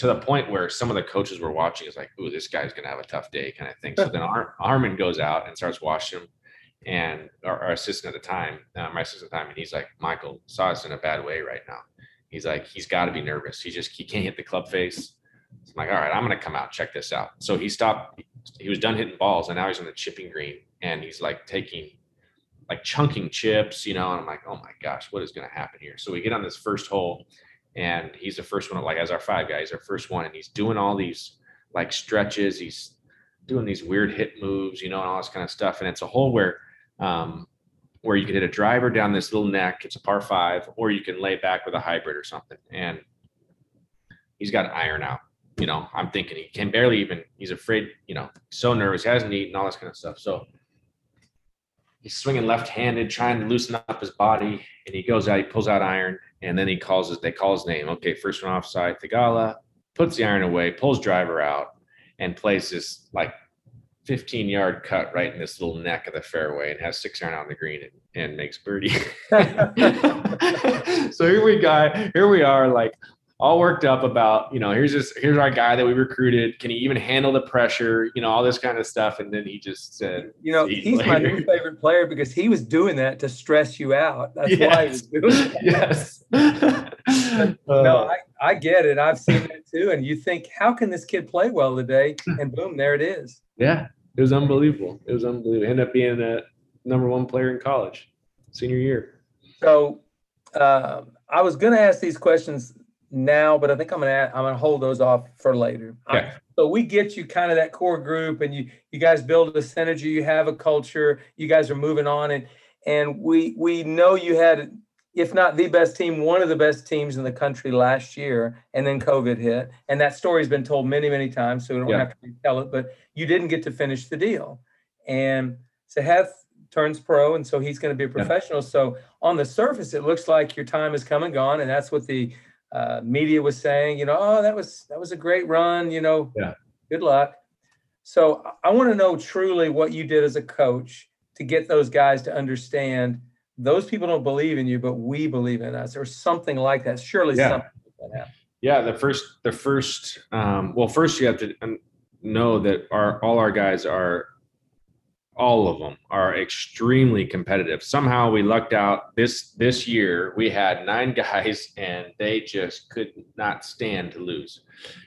to the point where some of the coaches were watching is like, "Ooh, this guy's gonna have a tough day," kind of thing. So then Ar- Armin goes out and starts watching him, and our, our assistant at the time, uh, my assistant at the time, and he's like, "Michael saw us in a bad way right now." He's like, he's got to be nervous. He just he can't hit the club face. So I'm like, all right, I'm gonna come out check this out. So he stopped. He was done hitting balls, and now he's on the chipping green, and he's like taking, like chunking chips, you know. And I'm like, oh my gosh, what is gonna happen here? So we get on this first hole, and he's the first one. Like as our five guys, our first one, and he's doing all these like stretches. He's doing these weird hit moves, you know, and all this kind of stuff. And it's a hole where um, where you can hit a driver down this little neck. It's a par five, or you can lay back with a hybrid or something. And he's got an iron out. You know, I'm thinking he can barely even, he's afraid, you know, so nervous, hasn't eaten, all this kind of stuff. So he's swinging left handed, trying to loosen up his body. And he goes out, he pulls out iron, and then he calls his, they call his name. Okay, first one offside, Theegala, puts the iron away, pulls driver out, and plays this like 15 yard cut right in this little neck of the fairway and has six iron on the green and, and makes birdie. so here we go. Here we are, like all worked up about, you know, here's this, here's our guy that we recruited. Can he even handle the pressure? You know, all this kind of stuff. And then he just said, You know, "See you he's my new favorite player because he was doing that to stress you out. That's why he was doing it. yes. No, I, I get it. I've seen that too. And you think, how can this kid play well today? And boom, there it is. yeah, it was unbelievable. It was unbelievable. Ended up being a number one player in college, senior year. So um, I was going to ask these questions now, but I think I'm going to I'm to hold those off for later. I- so we get you kind of that core group, and you you guys build a synergy. You have a culture. You guys are moving on, and and we we know you had, if not the best team, one of the best teams in the country last year, and then COVID hit, and that story's been told many many times, so we don't Yeah. have to retell it. But you didn't get to finish the deal, and Sahith turns pro, and so he's going to be a professional. So on the surface, it looks like your time has come and gone, and that's what the uh, media was saying. You know, oh, that was that was a great run. You know, Yeah. good luck. So I- want to know truly what you did as a coach to get those guys to understand those people don't believe in you, but we believe in us, or something like that. Surely Yeah. something like that happened. Yeah, the first, the first, um, well, first you have to um, know that our all our guys are, all of them are extremely competitive. Somehow we lucked out this this year. We had nine guys, and they just could not stand to lose.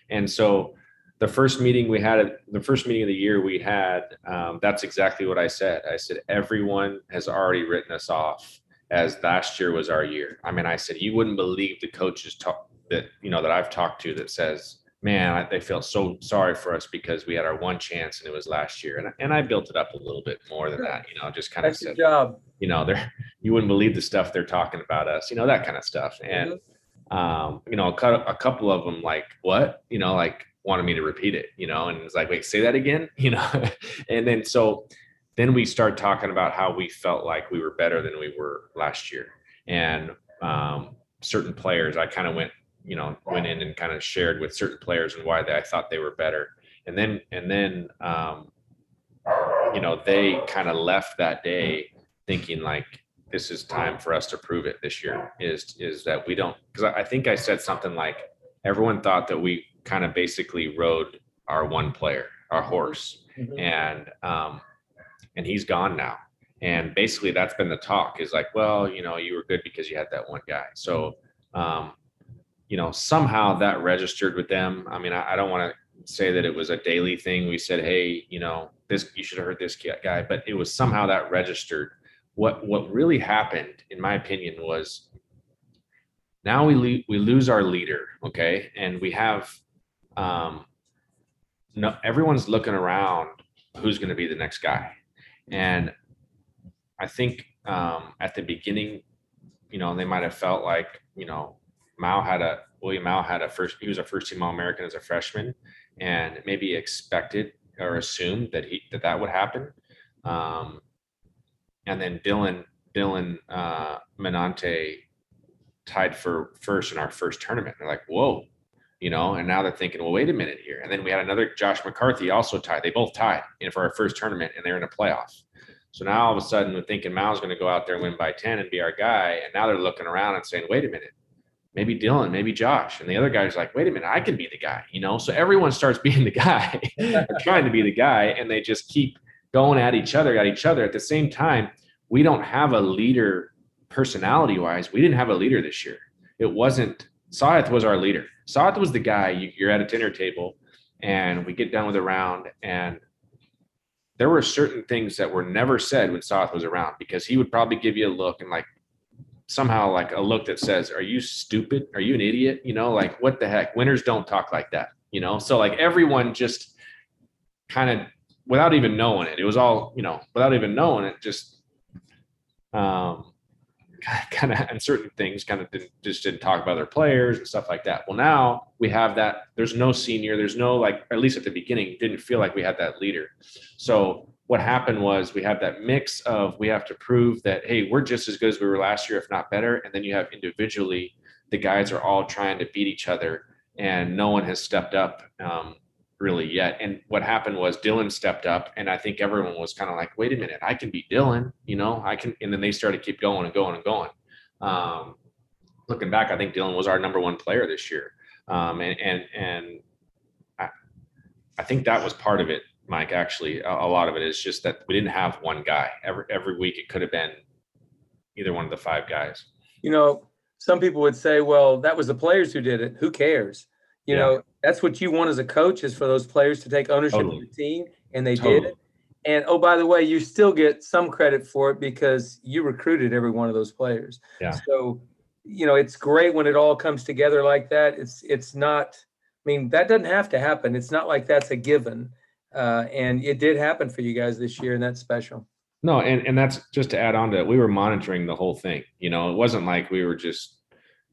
And so, the first meeting we had, the first meeting of the year we had, um, that's exactly what I said. I said everyone has already written us off as last year was our year. I mean, I said you wouldn't believe the coaches talk that you know that I've talked to that says, "Man, I, they felt so sorry for us because we had our one chance and it was last year." And I- and I built it up a little bit more than that, you know, just kind of That's said, job. you know, they're you wouldn't believe the stuff they're talking about us, you know, that kind of stuff. And um, you know, a, a couple of them like, what, you know, like wanted me to repeat it, you know, and it's like, wait, say that again, you know, and then so then we start talking about how we felt like we were better than we were last year, and um, certain players, I kind of went, you know, went in and kind of shared with certain players and why they, I thought they were better, and then and then um, you know they kind of left that day thinking like this is time for us to prove it this year is is that we don't because I think I said something like everyone thought that we kind of basically rode our one player, our horse, mm-hmm. and um, and he's gone now. And basically, that's been the talk is like, well, you know, you were good because you had that one guy. So, um, you know, somehow that registered with them. I mean, I, I don't want to say that it was a daily thing. We said, hey, you know, this you should have heard this guy, but it was somehow that registered. What what really happened, in my opinion, was now we le- we lose our leader, okay, and we have um, no everyone's looking around who's going to be the next guy, and I think um, at the beginning, you know, they might have felt like you know Mouw had a William Mouw had a first he was a first team All American as a freshman, and maybe expected or assumed that he that that would happen. Um, and then Dylan Dylan uh, Menante tied for first in our first tournament. They're like, whoa, you know, and now they're thinking, well, wait a minute here. And then we had another Josh McCarty also tied. They both tied in for our first tournament and they're in a playoff. So now all of a sudden we're thinking Mouw's going to go out there and win by 10 and be our guy. And now they're looking around and saying, wait a minute, maybe Dylan, maybe Josh. And the other guy's like, wait a minute, I can be the guy, you know? So everyone starts being the guy, trying to be the guy, and they just keep going at each other, at each other. At the same time, we don't have a leader personality wise, we didn't have a leader this year. It wasn't Sahith was our leader. Sahith was the guy you, you're at a dinner table and we get done with a round and there were certain things that were never said when Sahith was around because he would probably give you a look and like somehow like a look that says, Are you stupid? Are you an idiot? You know, like what the heck? Winners don't talk like that, you know? So like everyone just kind of without even knowing it, it was all, you know, without even knowing it, just um kind of and certain things kind of didn't, just didn't talk about their players and stuff like that. Well, now we have that. There's no senior. There's no like at least at the beginning didn't feel like we had that leader. So what happened was we have that mix of we have to prove that hey we're just as good as we were last year if not better, and then you have individually the guys are all trying to beat each other and no one has stepped up um, really yet. And what happened was Dylan stepped up, and I think everyone was kind of like, "Wait a minute, I can beat Dylan," you know, I can. And then they started to keep going and going and going. Um, looking back, I think Dylan was our number one player this year, um, and and and I, I think that was part of it, Mike. Actually, a, a lot of it is just that we didn't have one guy. Every every week, it could have been either one of the five guys. You know, some people would say, "Well, that was the players who did it. Who cares?" You yeah. know, that's what you want as a coach is for those players to take ownership totally. of the team, and they totally. did it. And oh, by the way, you still get some credit for it because you recruited every one of those players. Yeah. So, you know, it's great when it all comes together like that. It's it's not. I mean, that doesn't have to happen. It's not like that's a given. Uh, and it did happen for you guys this year, and that's special. No, and and that's just to add on to it. We were monitoring the whole thing. You know, it wasn't like we were just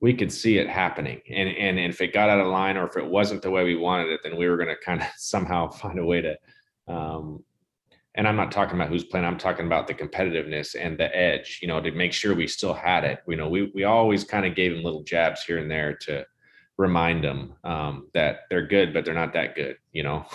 we could see it happening. And, and if it got out of line or if it wasn't the way we wanted it, then we were going to kind of somehow find a way to. Um, and I'm not talking about who's playing. I'm talking about the competitiveness and the edge. You know, to make sure we still had it. You know, we we always kind of gave them little jabs here and there to remind them um, that they're good, but they're not that good. You know.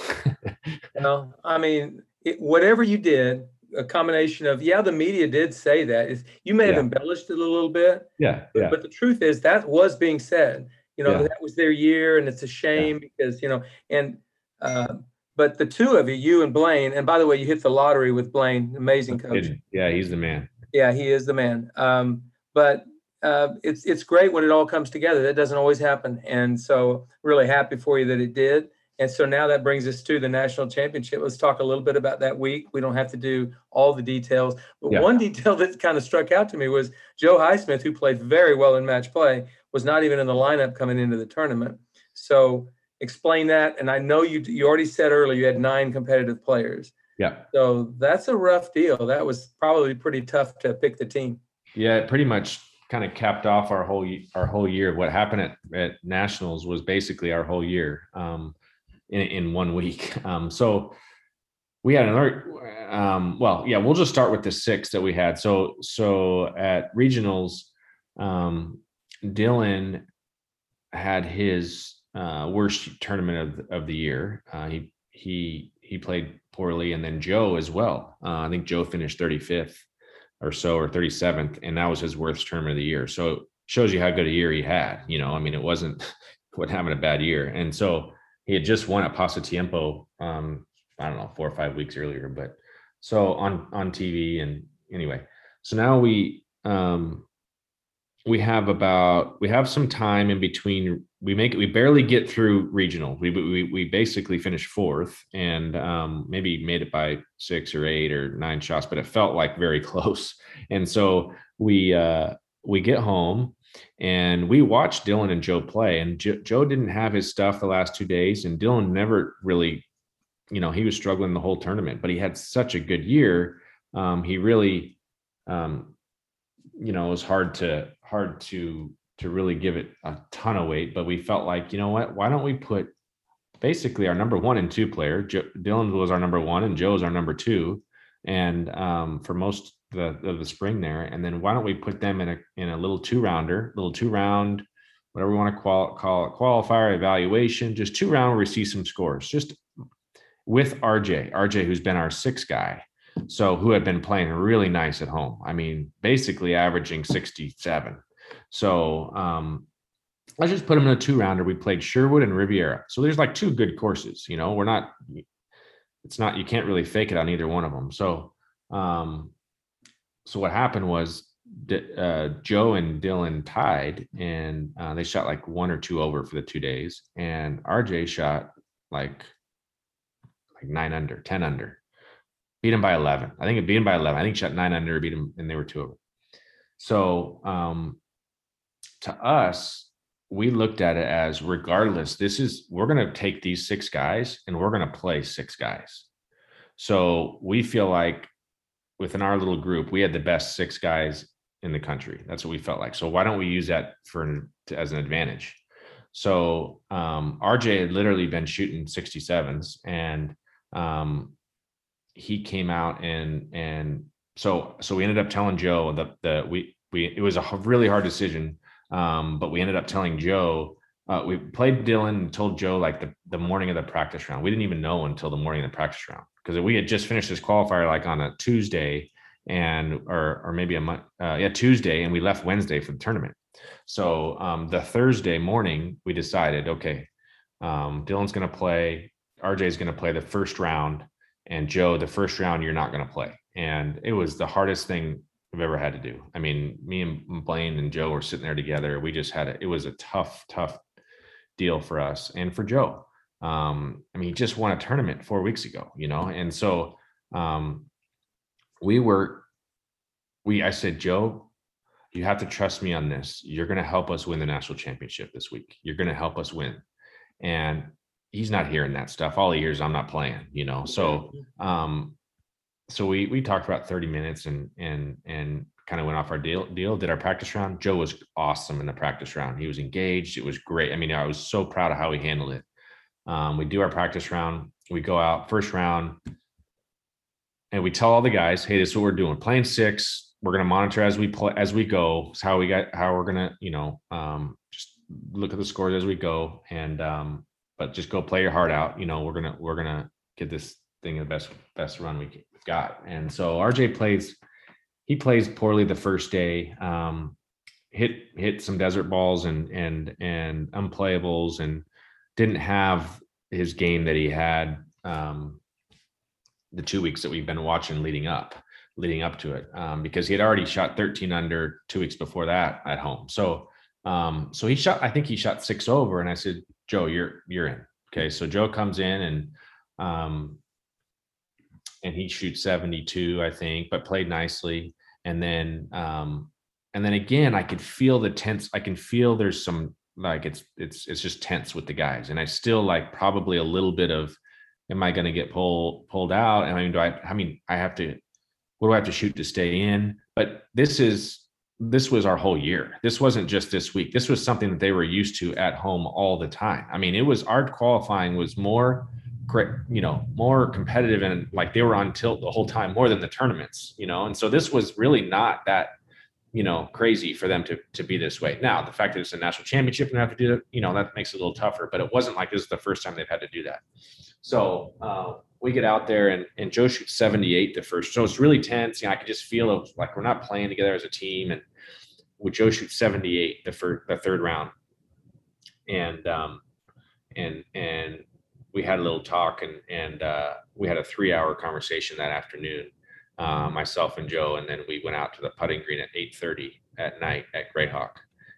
well, I mean, it, whatever you did, a combination of yeah the media did say that is you may have yeah. embellished it a little bit yeah, yeah but the truth is that was being said you know yeah. that was their year and it's a shame because you know and uh, but the two of you you and blaine and by the way you hit the lottery with blaine amazing coach yeah he's the man yeah he is the man um, but uh, it's it's great when it all comes together that doesn't always happen and so really happy for you that it did and so now that brings us to the national championship. Let's talk a little bit about that week. We don't have to do all the details, but yeah. one detail that kind of struck out to me was Joe Highsmith, who played very well in match play, was not even in the lineup coming into the tournament. So explain that. And I know you you already said earlier you had nine competitive players. Yeah. So that's a rough deal. That was probably pretty tough to pick the team. Yeah, pretty much kind of capped off our whole our whole year. What happened at, at nationals was basically our whole year. Um, in, in one week. Um, so we had another. Um, well, yeah, we'll just start with the six that we had. So so at regionals, um, Dylan had his uh, worst tournament of of the year. Uh, he he he played poorly, and then Joe as well. Uh, I think Joe finished 35th or so, or 37th, and that was his worst term of the year. So it shows you how good a year he had. You know, I mean, it wasn't what having a bad year, and so he had just won at Pasatiempo. Um, I don't know, four or five weeks earlier, but so on on TV and anyway, so now we um we have about we have some time in between we make we barely get through regional. We we, we basically finished fourth and um, maybe made it by six or eight or nine shots but it felt like very close. And so we uh we get home and we watched dylan and joe play and jo- joe didn't have his stuff the last two days and dylan never really you know he was struggling the whole tournament but he had such a good year. Um he really um you know it was hard to hard to to really give it a ton of weight, but we felt like, you know what, why don't we put basically our number one and two player, Joe, Dylan was our number one and Joe's our number two, and um, for most the, of the spring there, and then why don't we put them in a in a little two rounder, little two round, whatever we want to call it, qualifier evaluation, just two round where we see some scores, just with RJ, RJ who's been our six guy, so who had been playing really nice at home. I mean, basically averaging 67. So um, let's just put them in a two rounder. We played Sherwood and Riviera. So there's like two good courses. You know, we're not, it's not, you can't really fake it on either one of them. So, um, so what happened was uh, Joe and Dylan tied and uh, they shot like one or two over for the two days. And RJ shot like, like nine under, 10 under beat him by 11. I think it beat him by 11. I think shot nine under, beat him, and they were two of them. So um, to us, we looked at it as regardless, this is we're going to take these six guys and we're going to play six guys. So we feel like within our little group, we had the best six guys in the country. That's what we felt like. So why don't we use that for as an advantage? So um, RJ had literally been shooting 67s and um, he came out and and so so we ended up telling Joe that the we we it was a really hard decision, um, but we ended up telling Joe. Uh, we played Dylan and told Joe like the, the morning of the practice round. We didn't even know until the morning of the practice round because we had just finished this qualifier like on a Tuesday and or or maybe a month uh, yeah Tuesday and we left Wednesday for the tournament. So um, the Thursday morning we decided okay, um, Dylan's going to play, RJ's going to play the first round and Joe, the first round, you're not going to play. And it was the hardest thing I've ever had to do. I mean, me and Blaine and Joe were sitting there together. We just had it. It was a tough, tough deal for us and for Joe. Um, I mean, he just won a tournament four weeks ago, you know? And so um, we were, we, I said, Joe, you have to trust me on this. You're going to help us win the national championship this week. You're going to help us win. And he's not hearing that stuff. All he hears, I'm not playing, you know. So um so we we talked about 30 minutes and and and kind of went off our deal deal, did our practice round. Joe was awesome in the practice round. He was engaged. It was great. I mean, I was so proud of how he handled it. Um, we do our practice round, we go out first round, and we tell all the guys, hey, this is what we're doing. Playing six, we're gonna monitor as we play as we go. It's how we got how we're gonna, you know, um, just look at the scores as we go. And um, but just go play your heart out. You know, we're gonna we're gonna get this thing the best best run we, have got. And so RJ plays. He plays poorly the first day. Um, hit hit some desert balls and and and unplayables, and didn't have his game that he had um, the two weeks that we've been watching leading up leading up to it um, because he had already shot 13 under two weeks before that at home. So um, so he shot, I think he shot six over, and I said, Joe, you're you're in. Okay, so Joe comes in and um, and he shoots 72, I think, but played nicely. And then um, and then again, I could feel the tense. I can feel there's some like it's it's it's just tense with the guys, and I still like probably a little bit of, am I going to get pulled pulled out? And I mean, do I? I mean, I have to. What do I have to shoot to stay in? But this is this was our whole year. This wasn't just this week. This was something that they were used to at home all the time. I mean, it was our qualifying was more you know, more competitive and like they were on tilt the whole time more than the tournaments, you know. And so this was really not that, you know, crazy for them to to be this way. Now, the fact that it's a national championship and have to do it, you know, that makes it a little tougher, but it wasn't like this is the first time they've had to do that. So uh, we get out there and, and Joe shoots 78 the first. So it's really tense. You know, I could just feel it like we're not playing together as a team. And with Joe shoots 78 the first the third round. And um and and we had a little talk and and uh, we had a three hour conversation that afternoon, uh, myself and Joe, and then we went out to the putting green at 8:30 at night at Grayhawk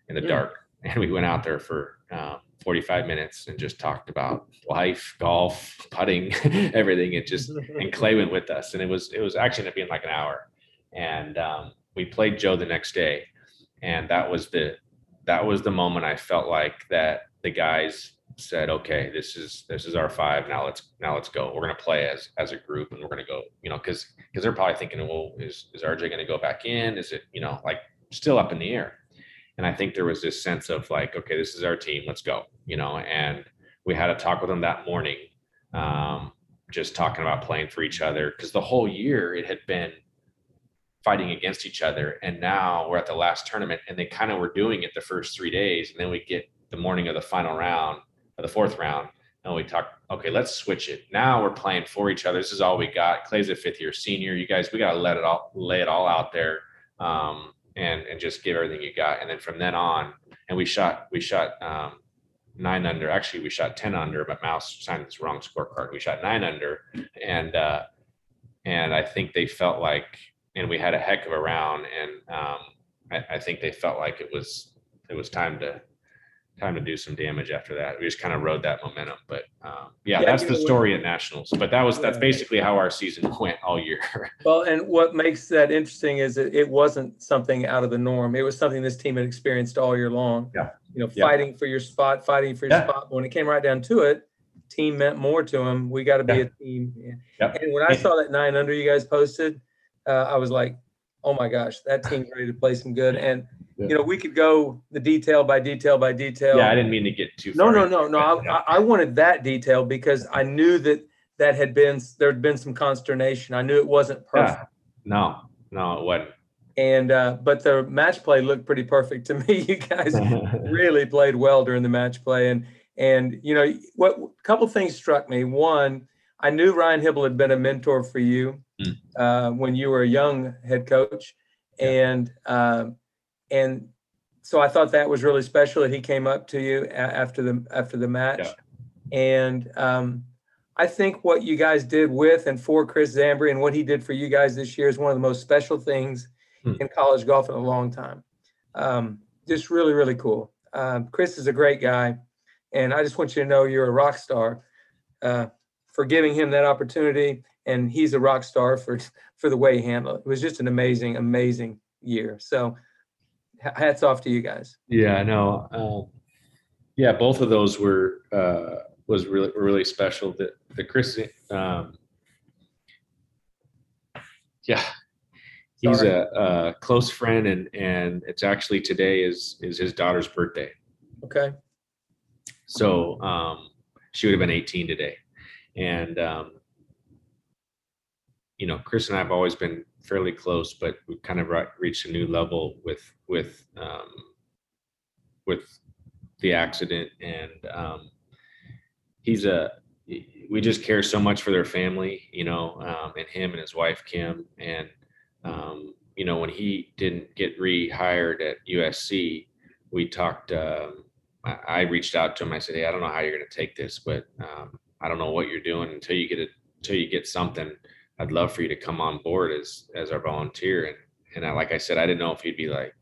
in the Yeah. dark, and we went out there for um, 45 minutes and just talked about life, golf, putting, everything. It just and Clay went with us, and it was it was actually ended up being like an hour, and um, we played Joe the next day, and that was the that was the moment I felt like that the guys said, okay, this is this is our five. Now let's now let's go. We're gonna play as as a group, and we're gonna go. You know, because because they're probably thinking, well, is is RJ gonna go back in? Is it you know like still up in the air? And I think there was this sense of like, okay, this is our team. Let's go. You know, and we had a talk with them that morning, um, just talking about playing for each other because the whole year it had been fighting against each other, and now we're at the last tournament, and they kind of were doing it the first three days, and then we get the morning of the final round of the fourth round, and we talk, okay, let's switch it. Now we're playing for each other. This is all we got. Clay's a fifth year senior. You guys, we got to let it all, lay it all out there, um, and and just give everything you got. And then from then on, and we shot, we shot um, nine under. Actually, we shot ten under, but Mouse signed this wrong scorecard. We shot nine under, and uh, and I think they felt like, and we had a heck of a round, and um, I, I think they felt like it was it was time to time to do some damage after that. We just kind of rode that momentum. But um, yeah, Yeah, that's the story at nationals. But that was that's basically how our season went all year. Well, and what makes that interesting is that it wasn't something out of the norm. It was something this team had experienced all year long. Yeah. You know, Yeah. fighting for your spot, fighting for your Yeah. spot. When it came right down to it, team meant more to them. We got to be a team. Yeah. And when I saw that nine under you guys posted, uh, I was like, oh my gosh, that team's ready to play some good. And, Yeah. you know, we could go the detail by detail by detail. yeah, I didn't mean to get too No, far. no, no, no. I. I- wanted that detail because I knew that that had been, there had been some consternation. I knew it wasn't perfect. Yeah. No, no, it wasn't. And, uh, but the match play looked pretty perfect to me. You guys really played well during the match play. And, and, you know, what, a couple things struck me. One, I knew Ryan Hybl had been a mentor for you Mm. uh, when you were a young head coach. And, um, and so I thought that was really special that he came up to you after the, after the match. Yeah. And, um, I think what you guys did with and for Chris Zambri and what he did for you guys this year is one of the most special things Hmm. in college golf in a long time. Um, just really, really cool. Um, Chris is a great guy, and I just want you to know you're a rock star uh, for giving him that opportunity, and he's a rock star for for the way he handled it. It was just an amazing, amazing year. So, hats off to you guys. Yeah, no. Um, yeah, both of those were uh, was really really special. The the Chris, um, yeah, he's Sorry. a, a close friend, and and it's actually today is is his daughter's birthday. Okay. So um, she would have been 18 today, and um, you know, Chris and I have always been fairly close, but we've kind of reached a new level with with um, with the accident, and um, he's a we just care so much for their family, you know, um, and him and his wife Kim, and um, you know, when he didn't get rehired at USC, we talked. Um, I, I reached out to him. I said, "Hey, I don't know how you're going to take this, but um, I don't know what you're doing until you get it. Until you get something, I'd love for you to come on board as as our volunteer." And and I, like I said, I didn't know if he'd be like,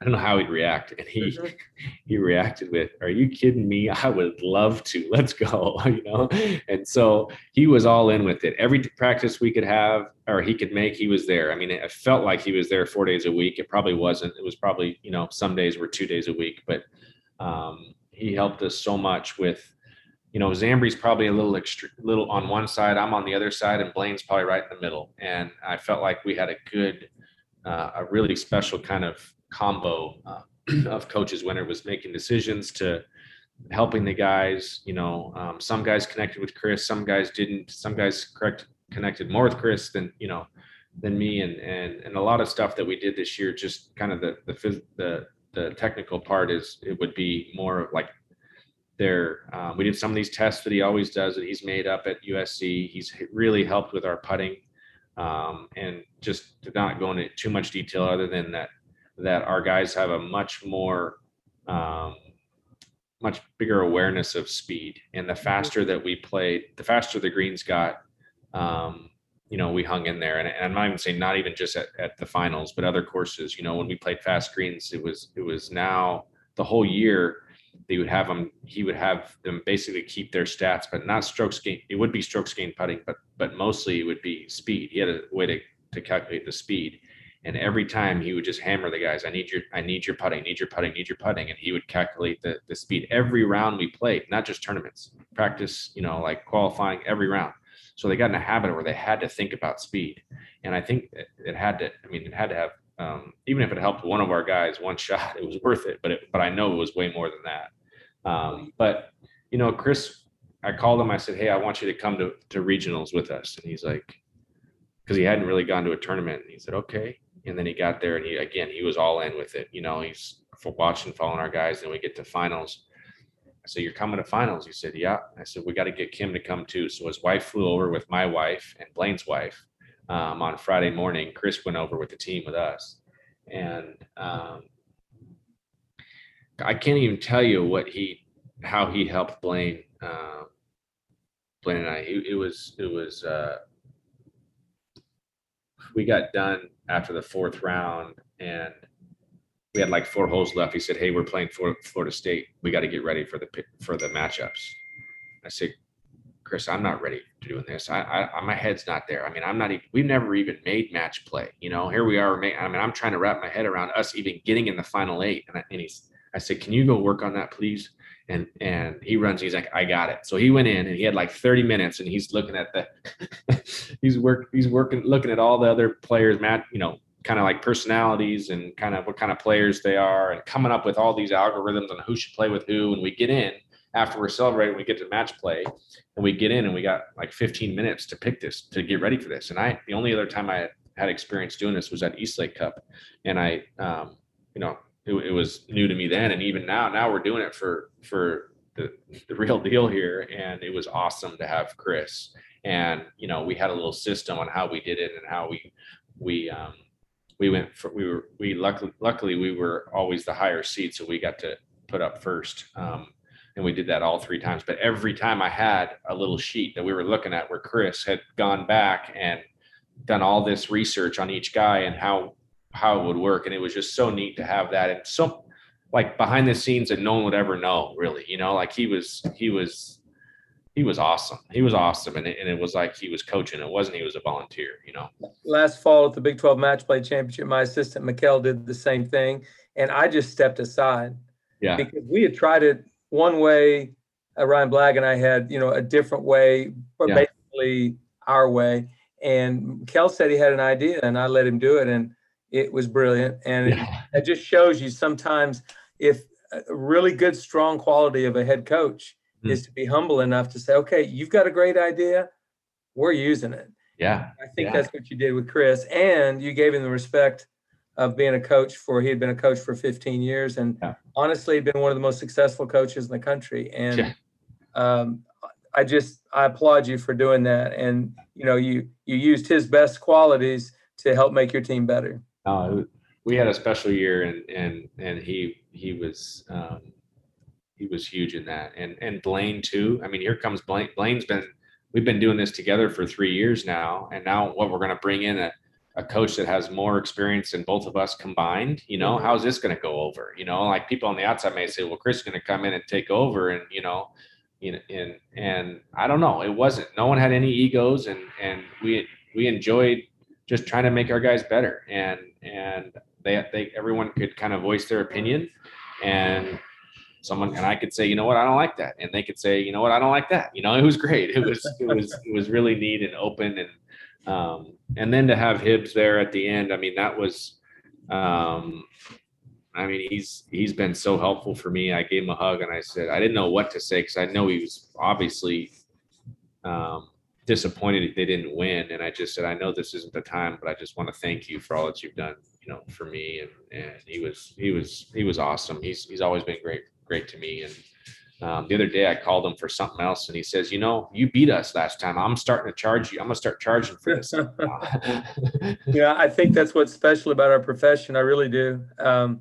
I don't know how he'd react, and he Mhm. he reacted with, "Are you kidding me? I would love to. Let's go." You know, and so he was all in with it. Every practice we could have or he could make, he was there. I mean, it felt like he was there four days a week. It probably wasn't. It was probably you know some days were two days a week, but um, he helped us so much with. You know, Zambri's probably a little extra, little on one side. I'm on the other side, and Blaine's probably right in the middle. And I felt like we had a good, uh, a really special kind of combo uh, of coaches when it was making decisions to helping the guys. You know, um, some guys connected with Chris, some guys didn't. Some guys correct connected more with Chris than you know than me, and and and a lot of stuff that we did this year. Just kind of the the the the technical part is it would be more like there. Um, we did some of these tests that he always does that he's made up at USC. He's really helped with our putting, um, and just to not go into too much detail other than that that our guys have a much more um, much bigger awareness of speed and the faster that we played the faster the greens got um, you know we hung in there and, and, i'm not even saying not even just at, at the finals but other courses you know when we played fast greens it was it was now the whole year they would have them he would have them basically keep their stats but not strokes gain it would be strokes gain putting but but mostly it would be speed he had a way to to calculate the speed and every time he would just hammer the guys, I need your, I need your putting, need your putting, need your putting. And he would calculate the, the speed every round we played, not just tournaments, practice, you know, like qualifying every round. So they got in a habit where they had to think about speed. And I think it, it had to, I mean, it had to have, um, even if it helped one of our guys one shot, it was worth it. But it, but I know it was way more than that. Um, but you know, Chris, I called him. I said, "Hey, I want you to come to to regionals with us." And he's like, because he hadn't really gone to a tournament. And he said, "Okay." and then he got there and he again he was all in with it. You know, he's for watching, following our guys. Then we get to finals. I said, "You're coming to finals." He said, "Yeah." I said, "We got to get Kim to come too." So his wife flew over with my wife and Blaine's wife um, on Friday morning. Chris went over with the team with us, and um, I can't even tell you what he how he helped Blaine. Uh, Blaine and I. It, it was it was. Uh, we got done after the fourth round and we had like four holes left. He said, "Hey, we're playing for Florida State. We got to get ready for the for the matchups." I said, "Chris, I'm not ready to doing this. I, I my head's not there. I mean, I'm not even. We've never even made match play. You know, here we are. I mean, I'm trying to wrap my head around us even getting in the final eight. And, I, and he's, I said, "Can you go work on that, please?" And and he runs. He's like, "I got it." So he went in and he had like 30 minutes, and he's looking at the, he's work, he's working, looking at all the other players, Matt, you know, kind of like personalities and kind of what kind of players they are and coming up with all these algorithms on who should play with who. And we get in after we're celebrating, we get to match play and we get in and we got like 15 minutes to pick this, to get ready for this. And I, the only other time I had experience doing this was at East Lake Cup. And I, um, you know, it, it was new to me then. And even now, now we're doing it for, for the, the real deal here. And it was awesome to have Chris. And, you know, we had a little system on how we did it and how we, we, um, we went for we were we luckily luckily we were always the higher seed, so we got to put up first. Um, and we did that all three times. But every time I had a little sheet that we were looking at where Chris had gone back and done all this research on each guy and how how it would work. And it was just so neat to have that and so like behind the scenes that no one would ever know really, you know, like he was he was he was awesome. He was awesome, and it, and it was like he was coaching. It wasn't he was a volunteer, you know. Last fall at the Big 12 Match Play Championship, my assistant Mikkel did the same thing, and I just stepped aside. Yeah. Because we had tried it one way. Uh, Ryan Blagg and I had, you know, a different way, but yeah. basically our way. And Kel said he had an idea, and I let him do it, and it was brilliant. And yeah. it, it just shows you sometimes if a really good, strong quality of a head coach mm. is to be humble enough to say, okay, you've got a great idea. We're using it. Yeah. I think yeah. that's what you did with Chris. And you gave him the respect of being a coach for, he had been a coach for 15 years and yeah. honestly been one of the most successful coaches in the country. And yeah. um, I just, I applaud you for doing that. And, you know, you, you used his best qualities to help make your team better. Uh, we had a special year and, and, and he, he was, um, he was huge in that. And and Blaine too. I mean, here comes Blaine. Blaine's been we've been doing this together for three years now, and now what we're going to bring in a, a coach that has more experience than both of us combined. You know, mm-hmm. how's this going to go over? You know, like people on the outside may say, well, Chris is going to come in and take over, and you know. You know, and and I don't know. It wasn't. No one had any egos, and and we we enjoyed just trying to make our guys better, and and they they everyone could kind of voice their opinion, and someone and I could say, you know what, I don't like that, and they could say, you know what, I don't like that. You know, it was great. It was it was it was really neat and open, and um, and then to have Hibbs there at the end. I mean, that was um, I mean, he's he's been so helpful for me. I gave him a hug and I said I didn't know what to say because I know he was obviously um, disappointed they didn't win. And I just said, I know this isn't the time, but I just want to thank you for all that you've done, you know, for me. And and he was he was he was awesome. He's he's always been great great to me. And um, the other day I called him for something else, and he says, "You know, you beat us last time. I'm starting to charge you. I'm gonna start charging for this." yeah, I think that's what's special about our profession. I really do. Um,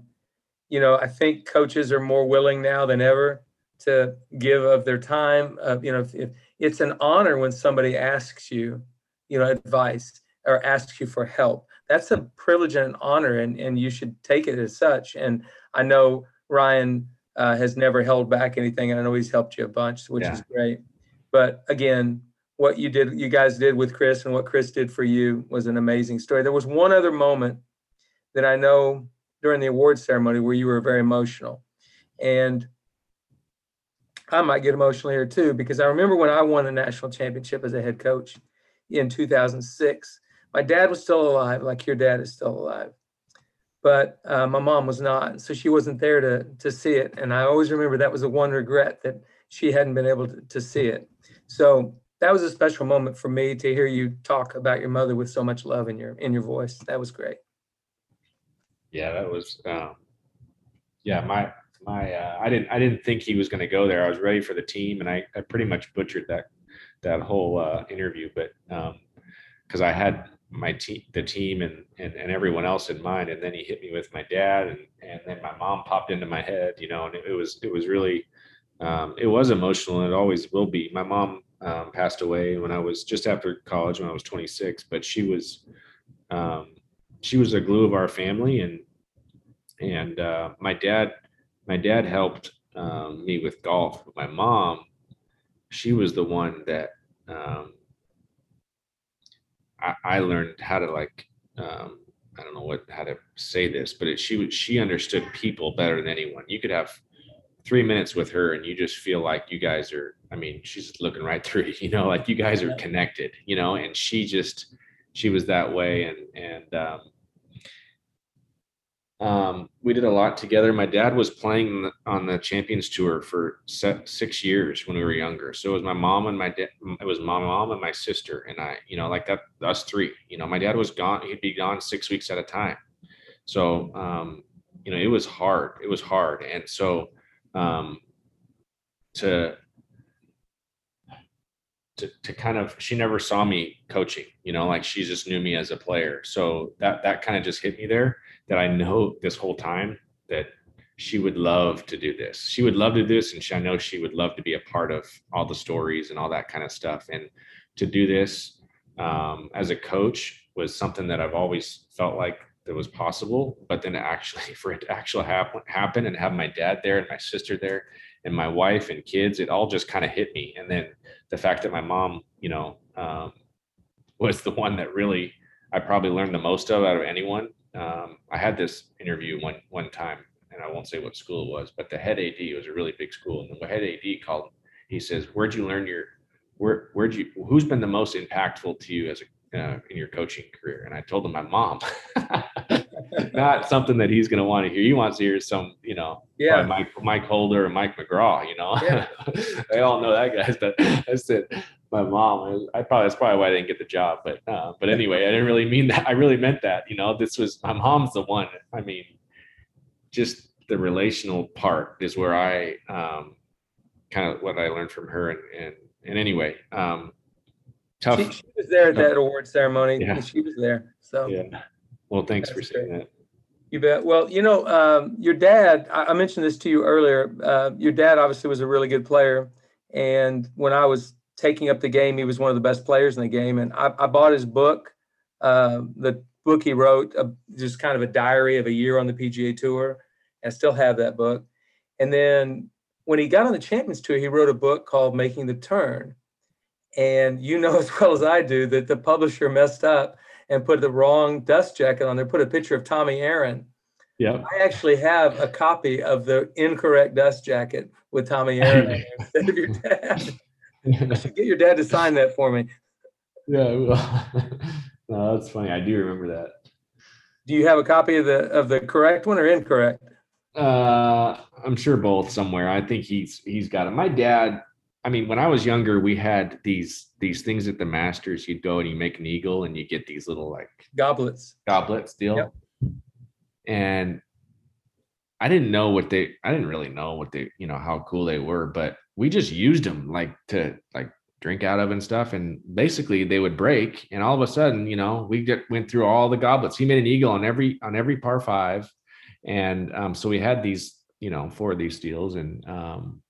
you know, I think coaches are more willing now than ever to give of their time. Uh, you know, if, if it's an honor when somebody asks you, you know, advice or asks you for help. That's a privilege and an honor, and and you should take it as such. And I know Ryan uh, has never held back anything. And I know he's helped you a bunch, which yeah. is great. But again, what you did, you guys did with Chris and what Chris did for you was an amazing story. There was one other moment that I know during the award ceremony where you were very emotional. And I might get emotional here too, because I remember when I won a national championship as a head coach in 2006. My dad was still alive, like your dad is still alive but uh, my mom was not, so she wasn't there to to see it. And I always remember that was the one regret that she hadn't been able to, to see it. So that was a special moment for me to hear you talk about your mother with so much love in your in your voice. That was great. Yeah, that was. Um, yeah, my my uh, I didn't I didn't think he was going to go there. I was ready for the team, and I I pretty much butchered that that whole uh, interview, but because um, I had my team, the team, and, and and everyone else in mind. And then he hit me with my dad, and and then my mom popped into my head, you know, and it, it was it was really um, it was emotional, and it always will be. My mom um, passed away when I was just after college, when I was 26, but she was um, she was a glue of our family, and and uh, my dad my dad helped um, me with golf. But my mom, she was the one that um, I, I learned how to like um, I don't know what how to say this, but it, she she understood people better than anyone. You could have three minutes with her, and you just feel like you guys are. I mean, she's looking right through you. You know, like you guys are connected. You know, and she just she was that way, and and um, um, we did a lot together. My dad was playing on the Champions Tour for six years when we were younger. So it was my mom and my dad. It was my mom and my sister and I. You know, like that. Us three. You know, my dad was gone. He'd be gone six weeks at a time. So um, you know, it was hard. It was hard, and so um, to to, to kind of she never saw me coaching you know like she just knew me as a player so that that kind of just hit me there that I know this whole time that she would love to do this. She would love to do this, and she, I know she would love to be a part of all the stories and all that kind of stuff. And to do this um, as a coach was something that I've always felt like that was possible. But then actually, for it to actually happen, happen and have my dad there and my sister there and my wife and kids, it all just kind of hit me. And then the fact that my mom, you know, um, was the one that really I probably learned the most of out of anyone um, I had this interview one one time, and I won't say what school it was, but the head AD was a really big school, and the head AD called. He says, "Where'd you learn your where where'd you who's been the most impactful to you as a uh, in your coaching career?" And I told him my mom. Not something that he's going to want to hear. He wants to hear some, you know, yeah, Mike Mike Holder and Mike McGraw. You know, yeah. they all know that guys. But I said, my mom. I probably that's probably why I didn't get the job. But uh, but anyway, I didn't really mean that. I really meant that. You know, this was my mom's the one. I mean, just the relational part is where I um, kind of what I learned from her. And and and anyway, um, tough. She, she was there at that award ceremony. Yeah. She was there. So yeah. Well, thanks for saying great. that. You bet. Well, you know, um, your dad, I, I, mentioned this to you earlier. Uh, your dad obviously was a really good player. And when I was taking up the game. He was one of the best players in the game, and I, I bought his book. Uh, the book he wrote, uh, just kind of a diary of a year on the PGA Tour. I still have that book. And then when he got on the Champions Tour, he wrote a book called Making the Turn. And you know as well as I do that the publisher messed up and put the wrong dust jacket on there, put a picture of Tommy Aaron. Yeah. I actually have a copy of the incorrect dust jacket with Tommy Aaron instead of your dad. I should get your dad to sign that for me. Yeah, well, no, that's funny. I do remember that. Do you have a copy of the of the correct one or incorrect? Uh, I'm sure both somewhere. I think he's he's got it. My dad. I mean, when I was younger, we had these these things at the Masters. You'd go and you make an eagle, and you get these little like Goblets. goblets deal. Yep. And I didn't know what they. I didn't really know what they. You know how cool they were, but we just used them like to like drink out of and stuff. And basically, they would break, and all of a sudden, you know, we get went through all the goblets. He made an eagle on every on every par five and um, so we had these, you know, four of these deals, and um,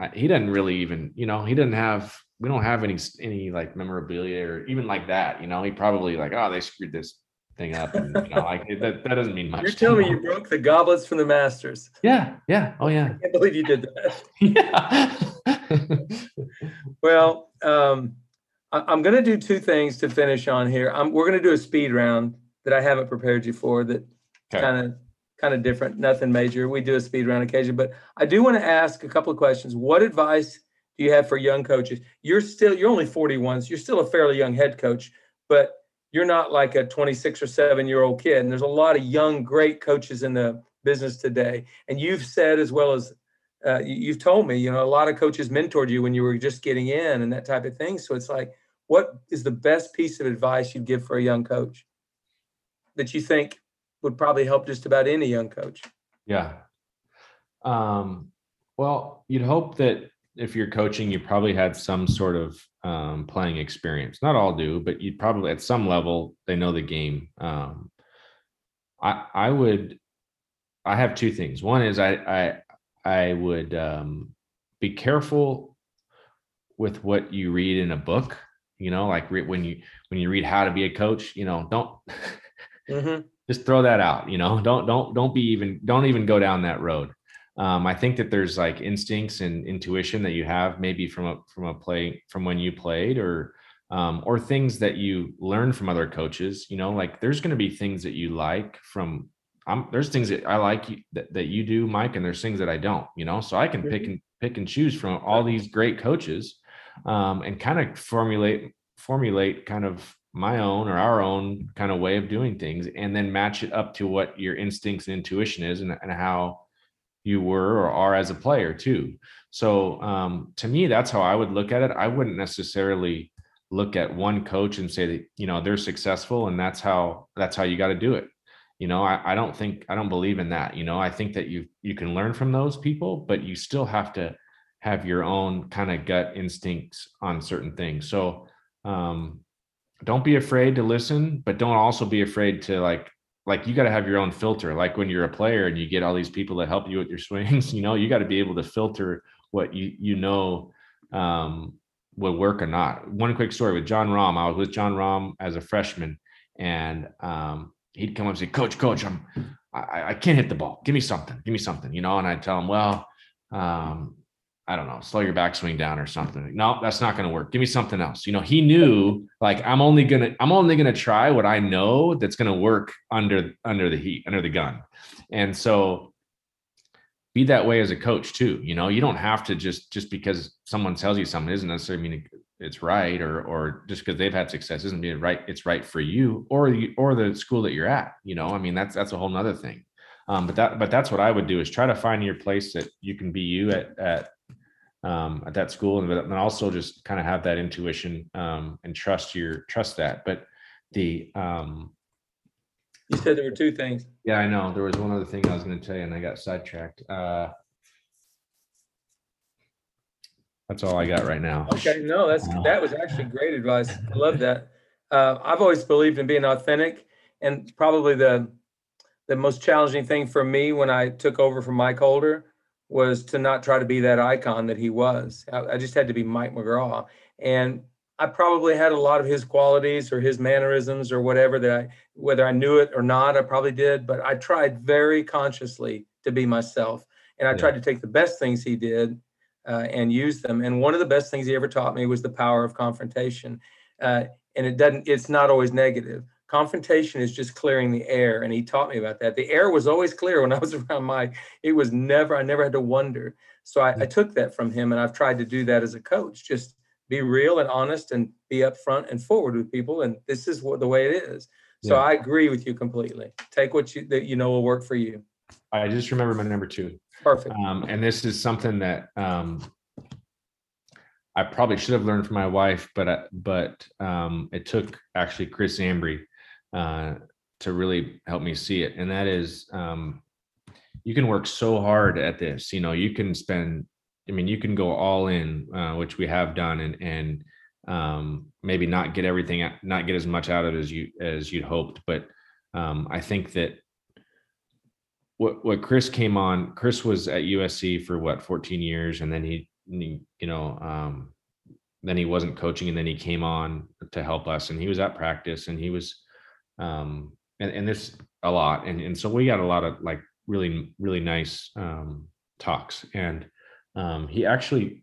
I, he doesn't really even, you know, he doesn't have, we don't have any any like memorabilia or even like that, you know. He probably like, oh, they screwed this thing up, and you know, like that that doesn't mean much. You're telling me you broke the goblets from the Masters. Yeah, yeah, oh yeah, I can't believe you did that. yeah. Well, um, I, I'm going to do two things to finish on here. I'm, we're going to do a speed round that I haven't prepared you for. That Okay. kind of kind of different, nothing major. We do a speed round occasion, but I do want to ask a couple of questions. What advice do you have for young coaches? You're still you're only 41, so you're still a fairly young head coach, but you're not like a 26 or 7 year old kid. And there's a lot of young, great coaches in the business today. And you've said as well as uh, you- you've told me, you know, a lot of coaches mentored you when you were just getting in and that type of thing. So it's like, what is the best piece of advice you'd give for a young coach that you think would probably help just about any young coach? Yeah. Um, well, you'd hope that if you're coaching, you probably had some sort of um, playing experience. Not all do, but you'd probably at some level they know the game. Um, I I would. I have two things. One is I I I would um, be careful with what you read in a book. You know, like re- when you when you read how to be a coach. You know, don't Mm-hmm. Just throw that out you know? Don't don't don't be even don't even go down that road. Um, i think that there's like instincts and intuition that you have maybe from a from a play from when you played or um, or things that you learn from other coaches you know? Like there's going to be things that you like from I'm, there's things that i like you, that, that you do mike and there's things that i don't you know? So i can pick and pick and choose from all these great coaches um, and kind of formulate formulate kind of my own or our own kind of way of doing things and then match it up to what your instincts and intuition is and, and how you were or are as a player too. So um, to me that's how i would look at it. I wouldn't necessarily look at one coach and say that you know they're successful and that's how that's how you got to do it. You know I, I don't think i don't believe in that you know? I think that you you can learn from those people but you still have to have your own kind of gut instincts on certain things. So um don't be afraid to listen but don't also be afraid to like like you got to have your own filter. Like when you're a player and you get all these people that help you with your swings you know you got to be able to filter what you you know um will work or not. One quick story with jon Rahm. i was with jon Rahm as a freshman and um he'd come up and say coach coach i'm i, I can't hit the ball. Give me something. Give me something you know and i'd tell him well um I don't know, slow your backswing down or something. No, that's not going to work. Give me something else. You know, he knew like I'm only gonna I'm only gonna try what I know that's going to work under under the heat, under the gun. And so be that way as a coach too. You know, you don't have to just just because someone tells you something isn't necessarily mean it's right or or just because they've had success isn't mean right it's right for you or you or the school that you're at. You know, I mean that's that's a whole nother thing. Um, but that but that's what I would do is try to find your place that you can be you at at um, at that school, and then also just kind of have that intuition um, and trust your trust that. But the um, You said there were two things. yeah, I know there was one other thing I was going to tell you, and I got sidetracked. Uh, that's all I got right now. Okay, no, that's Wow. that was actually great advice. I love that. Uh, I've always believed in being authentic, and probably the the most challenging thing for me when I took over from Mike Holder was to not try to be that icon that he was. I, I just had to be Mike McGraw, and I probably had a lot of his qualities or his mannerisms or whatever that I, whether I knew it or not, I probably did. But I tried very consciously to be myself, and I Yeah. tried to take the best things he did uh, and use them. And one of the best things he ever taught me was the power of confrontation. Uh, and it doesn't, it's not always negative. Confrontation is just clearing the air. And he taught me about that. The air was always clear when I was around Mike. It was never, I never had to wonder. So I, I took that from him and I've tried to do that as a coach. Just be real and honest and be upfront and forward with people. And this is what the way it is. So Yeah. I agree with you completely. Take what you that you know will work for you. I just remember my number two. Perfect. Um, and this is something that um, I probably should have learned from my wife, but uh, but um, it took actually Chris Zambri uh, to really help me see it, and that is um, you can work so hard at this. You know, you can spend. I mean, you can go all in, uh, which we have done, and and um, maybe not get everything, not get as much out of it as you as you'd hoped. But um, I think that what what Chris came on, Chris was at USC for what 14 years, and then he, he you know, um, then he wasn't coaching, and then he came on to help us, and he was at practice, and he was, um, and and a lot, and and so we got a lot of like really really nice um, talks, and um, he actually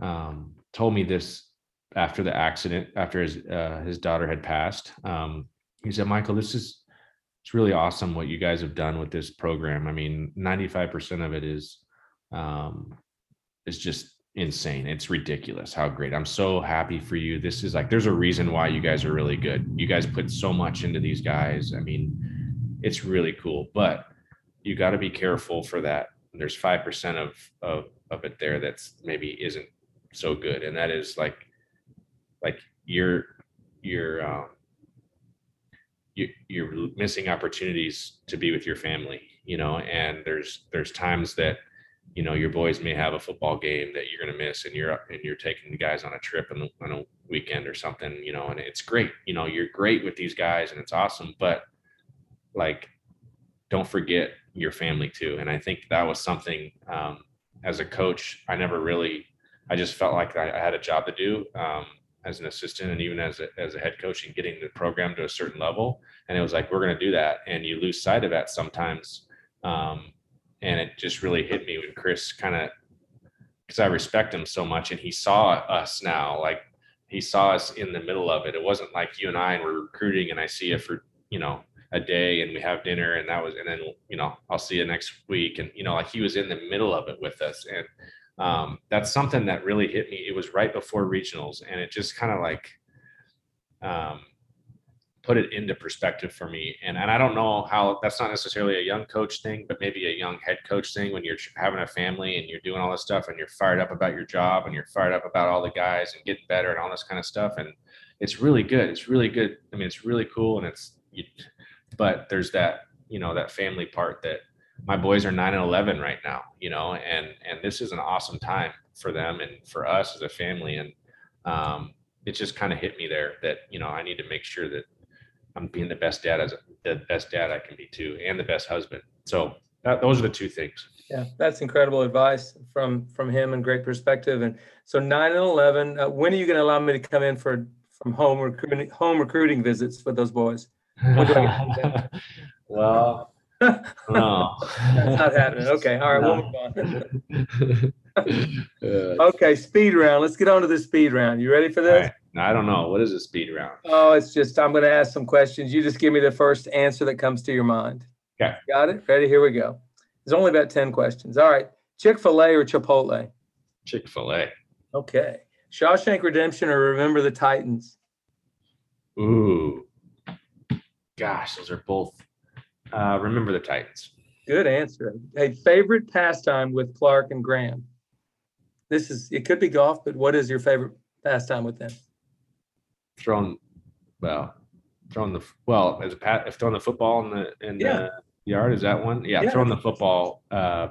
um, told me this after the accident, after his uh, his daughter had passed. Um, he said, Michael, this is it's really awesome what you guys have done with this program. I mean, 95% of it is um is just insane. It's ridiculous how great. I'm so happy for you. This is like there's a reason why you guys are really good. You guys put so much into these guys. I mean, it's really cool, but you got to be careful for that. There's 5% of of of it there that's maybe isn't so good and that is like like you're you're um you, you're missing opportunities to be with your family you know and there's there's times that you know your boys may have a football game that you're going to miss and you're and you're taking the guys on a trip on, on a weekend or something you know and it's great you know you're great with these guys and it's awesome but like don't forget your family too and i think that was something um, as a coach i never really i just felt like i, I had a job to do um, as an assistant and even as a, as a head coach and getting the program to a certain level. And it was like, we're going to do that. And you lose sight of that sometimes. Um, and it just really hit me when Chris kind of, because I respect him so much and he saw us now, like he saw us in the middle of it. It wasn't like you and I and we're recruiting and I see you for, you know, a day and we have dinner and that was, and then, you know, I'll see you next week. And, you know, like he was in the middle of it with us. And um, that's something that really hit me. It was right before regionals, and it just kind of like um, put it into perspective for me. And and I don't know how that's not necessarily a young coach thing, but maybe a young head coach thing when you're having a family and you're doing all this stuff and you're fired up about your job and you're fired up about all the guys and getting better and all this kind of stuff. And it's really good. It's really good. I mean, it's really cool, and it's you, but there's that you know that family part that my boys are nine and 11 right now, you know, and, and this is an awesome time for them and for us as a family. And um, it just kind of hit me there that, you know, I need to make sure that I'm being the best dad as the best dad I can be too, and the best husband. So that, those are the two things. Yeah, that's incredible advice from from him and great perspective. And so nine and eleven. Uh, when are you going to allow me to come in for from home recruiting home recruiting visits with those boys? well, no. That's not happening. Okay. All right. No. We'll move on. okay. Speed round. Let's get on to the speed round. You ready for this? I don't know. What is a speed round? Oh, it's just, I'm going to ask some questions. You just give me the first answer that comes to your mind. Okay. Got it? Ready? Here we go. There's only about 10 questions. All right. Chick fil A or Chipotle? Chick fil A. Okay. Shawshank Redemption or Remember the Titans? Ooh. Gosh, those are both uh, remember the Titans. Good answer. Hey, favorite pastime with Clark and Graham? This is it could be golf, but what is your favorite pastime with them? Throwing, well, throwing the well as a pat if throwing the football in the in yeah. the yard is that one? Yeah, yeah. throwing the football. Uh,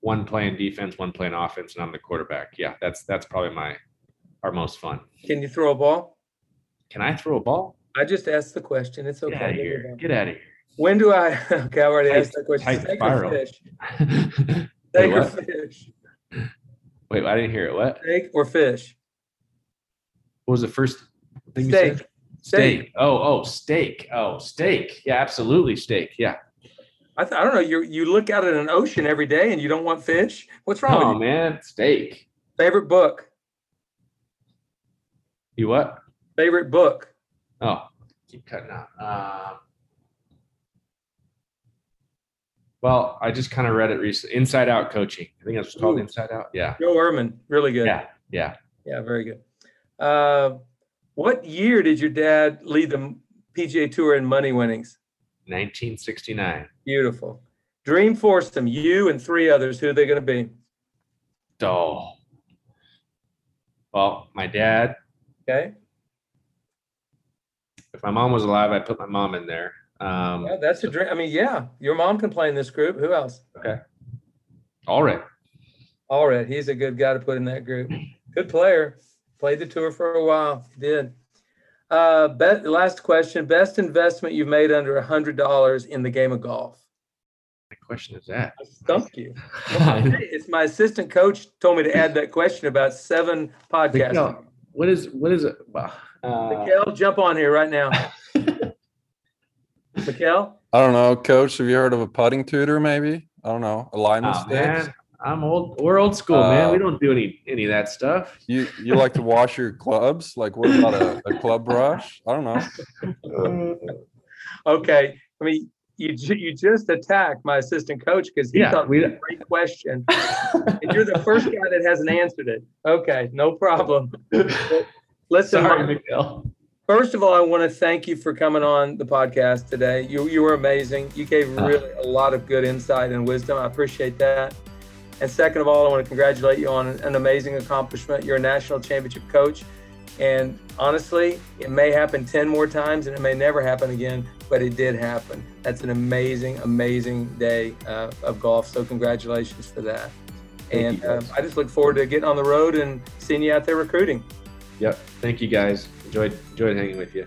one playing defense, one playing offense, and I'm the quarterback. Yeah, that's that's probably my our most fun. Can you throw a ball? Can I throw a ball? I just asked the question. It's okay. Get out of here. Get out of here. When do I? Okay, I already asked that question. Steak or fish? Steak or fish? Wait, I didn't hear it. What? Steak or fish? What was the first thing steak. you said? Steak. steak. Oh, oh, steak. Oh, steak. Yeah, absolutely, steak. Yeah. I, th- I don't know. You you look out at an ocean every day and you don't want fish. What's wrong oh, with you? man, steak. Favorite book? You what? Favorite book? Oh, keep cutting out. Um, Well, I just kind of read it recently. Inside Out Coaching. I think that's called Ooh. Inside Out. Yeah. Joe Ehrmann, really good. Yeah, yeah, yeah, very good. Uh, what year did your dad lead the PGA Tour in money winnings? 1969. Beautiful. Dream foursome, you and three others. Who are they going to be? Oh. Well, my dad. Okay. If my mom was alive, I'd put my mom in there. Um, Yeah, that's a dream. I mean, yeah, your mom can play in this group. Who else? Okay. All right. All right, he's a good guy to put in that group. Good player. Played the tour for a while. Did. Uh, bet, last question. Best investment you've made under a hundred dollars in the game of golf. My question is that. I stumped you. It's my assistant coach told me to add that question about seven podcasts. Miguel, what is what is it? Well, uh, Mikhail, jump on here right now. Mikhail? I don't know, coach. Have you heard of a putting tutor? Maybe I don't know. Alignment oh, sticks. man, I'm old. We're old school, man. We Uh, don't do any any of that stuff. You you like to wash your clubs? Like what about a, a club brush? I don't know. Okay, I mean, you, you just attacked my assistant coach because he Yeah, thought we- it was a great question. And you're the first guy that hasn't answered it. Okay, no problem. Listen, Sorry, Mike, Miguel. first of all, I want to thank you for coming on the podcast today. You, you were amazing. You gave Ah. really a lot of good insight and wisdom. I appreciate that. And second of all, I want to congratulate you on an amazing accomplishment. You're a national championship coach. And honestly, it may happen 10 more times and it may never happen again, but it did happen. That's an amazing, amazing day uh, of golf. So, congratulations for that. Thank and uh. I just look forward to getting on the road and seeing you out there recruiting. Yep. Thank you guys. Enjoyed enjoyed hanging with you.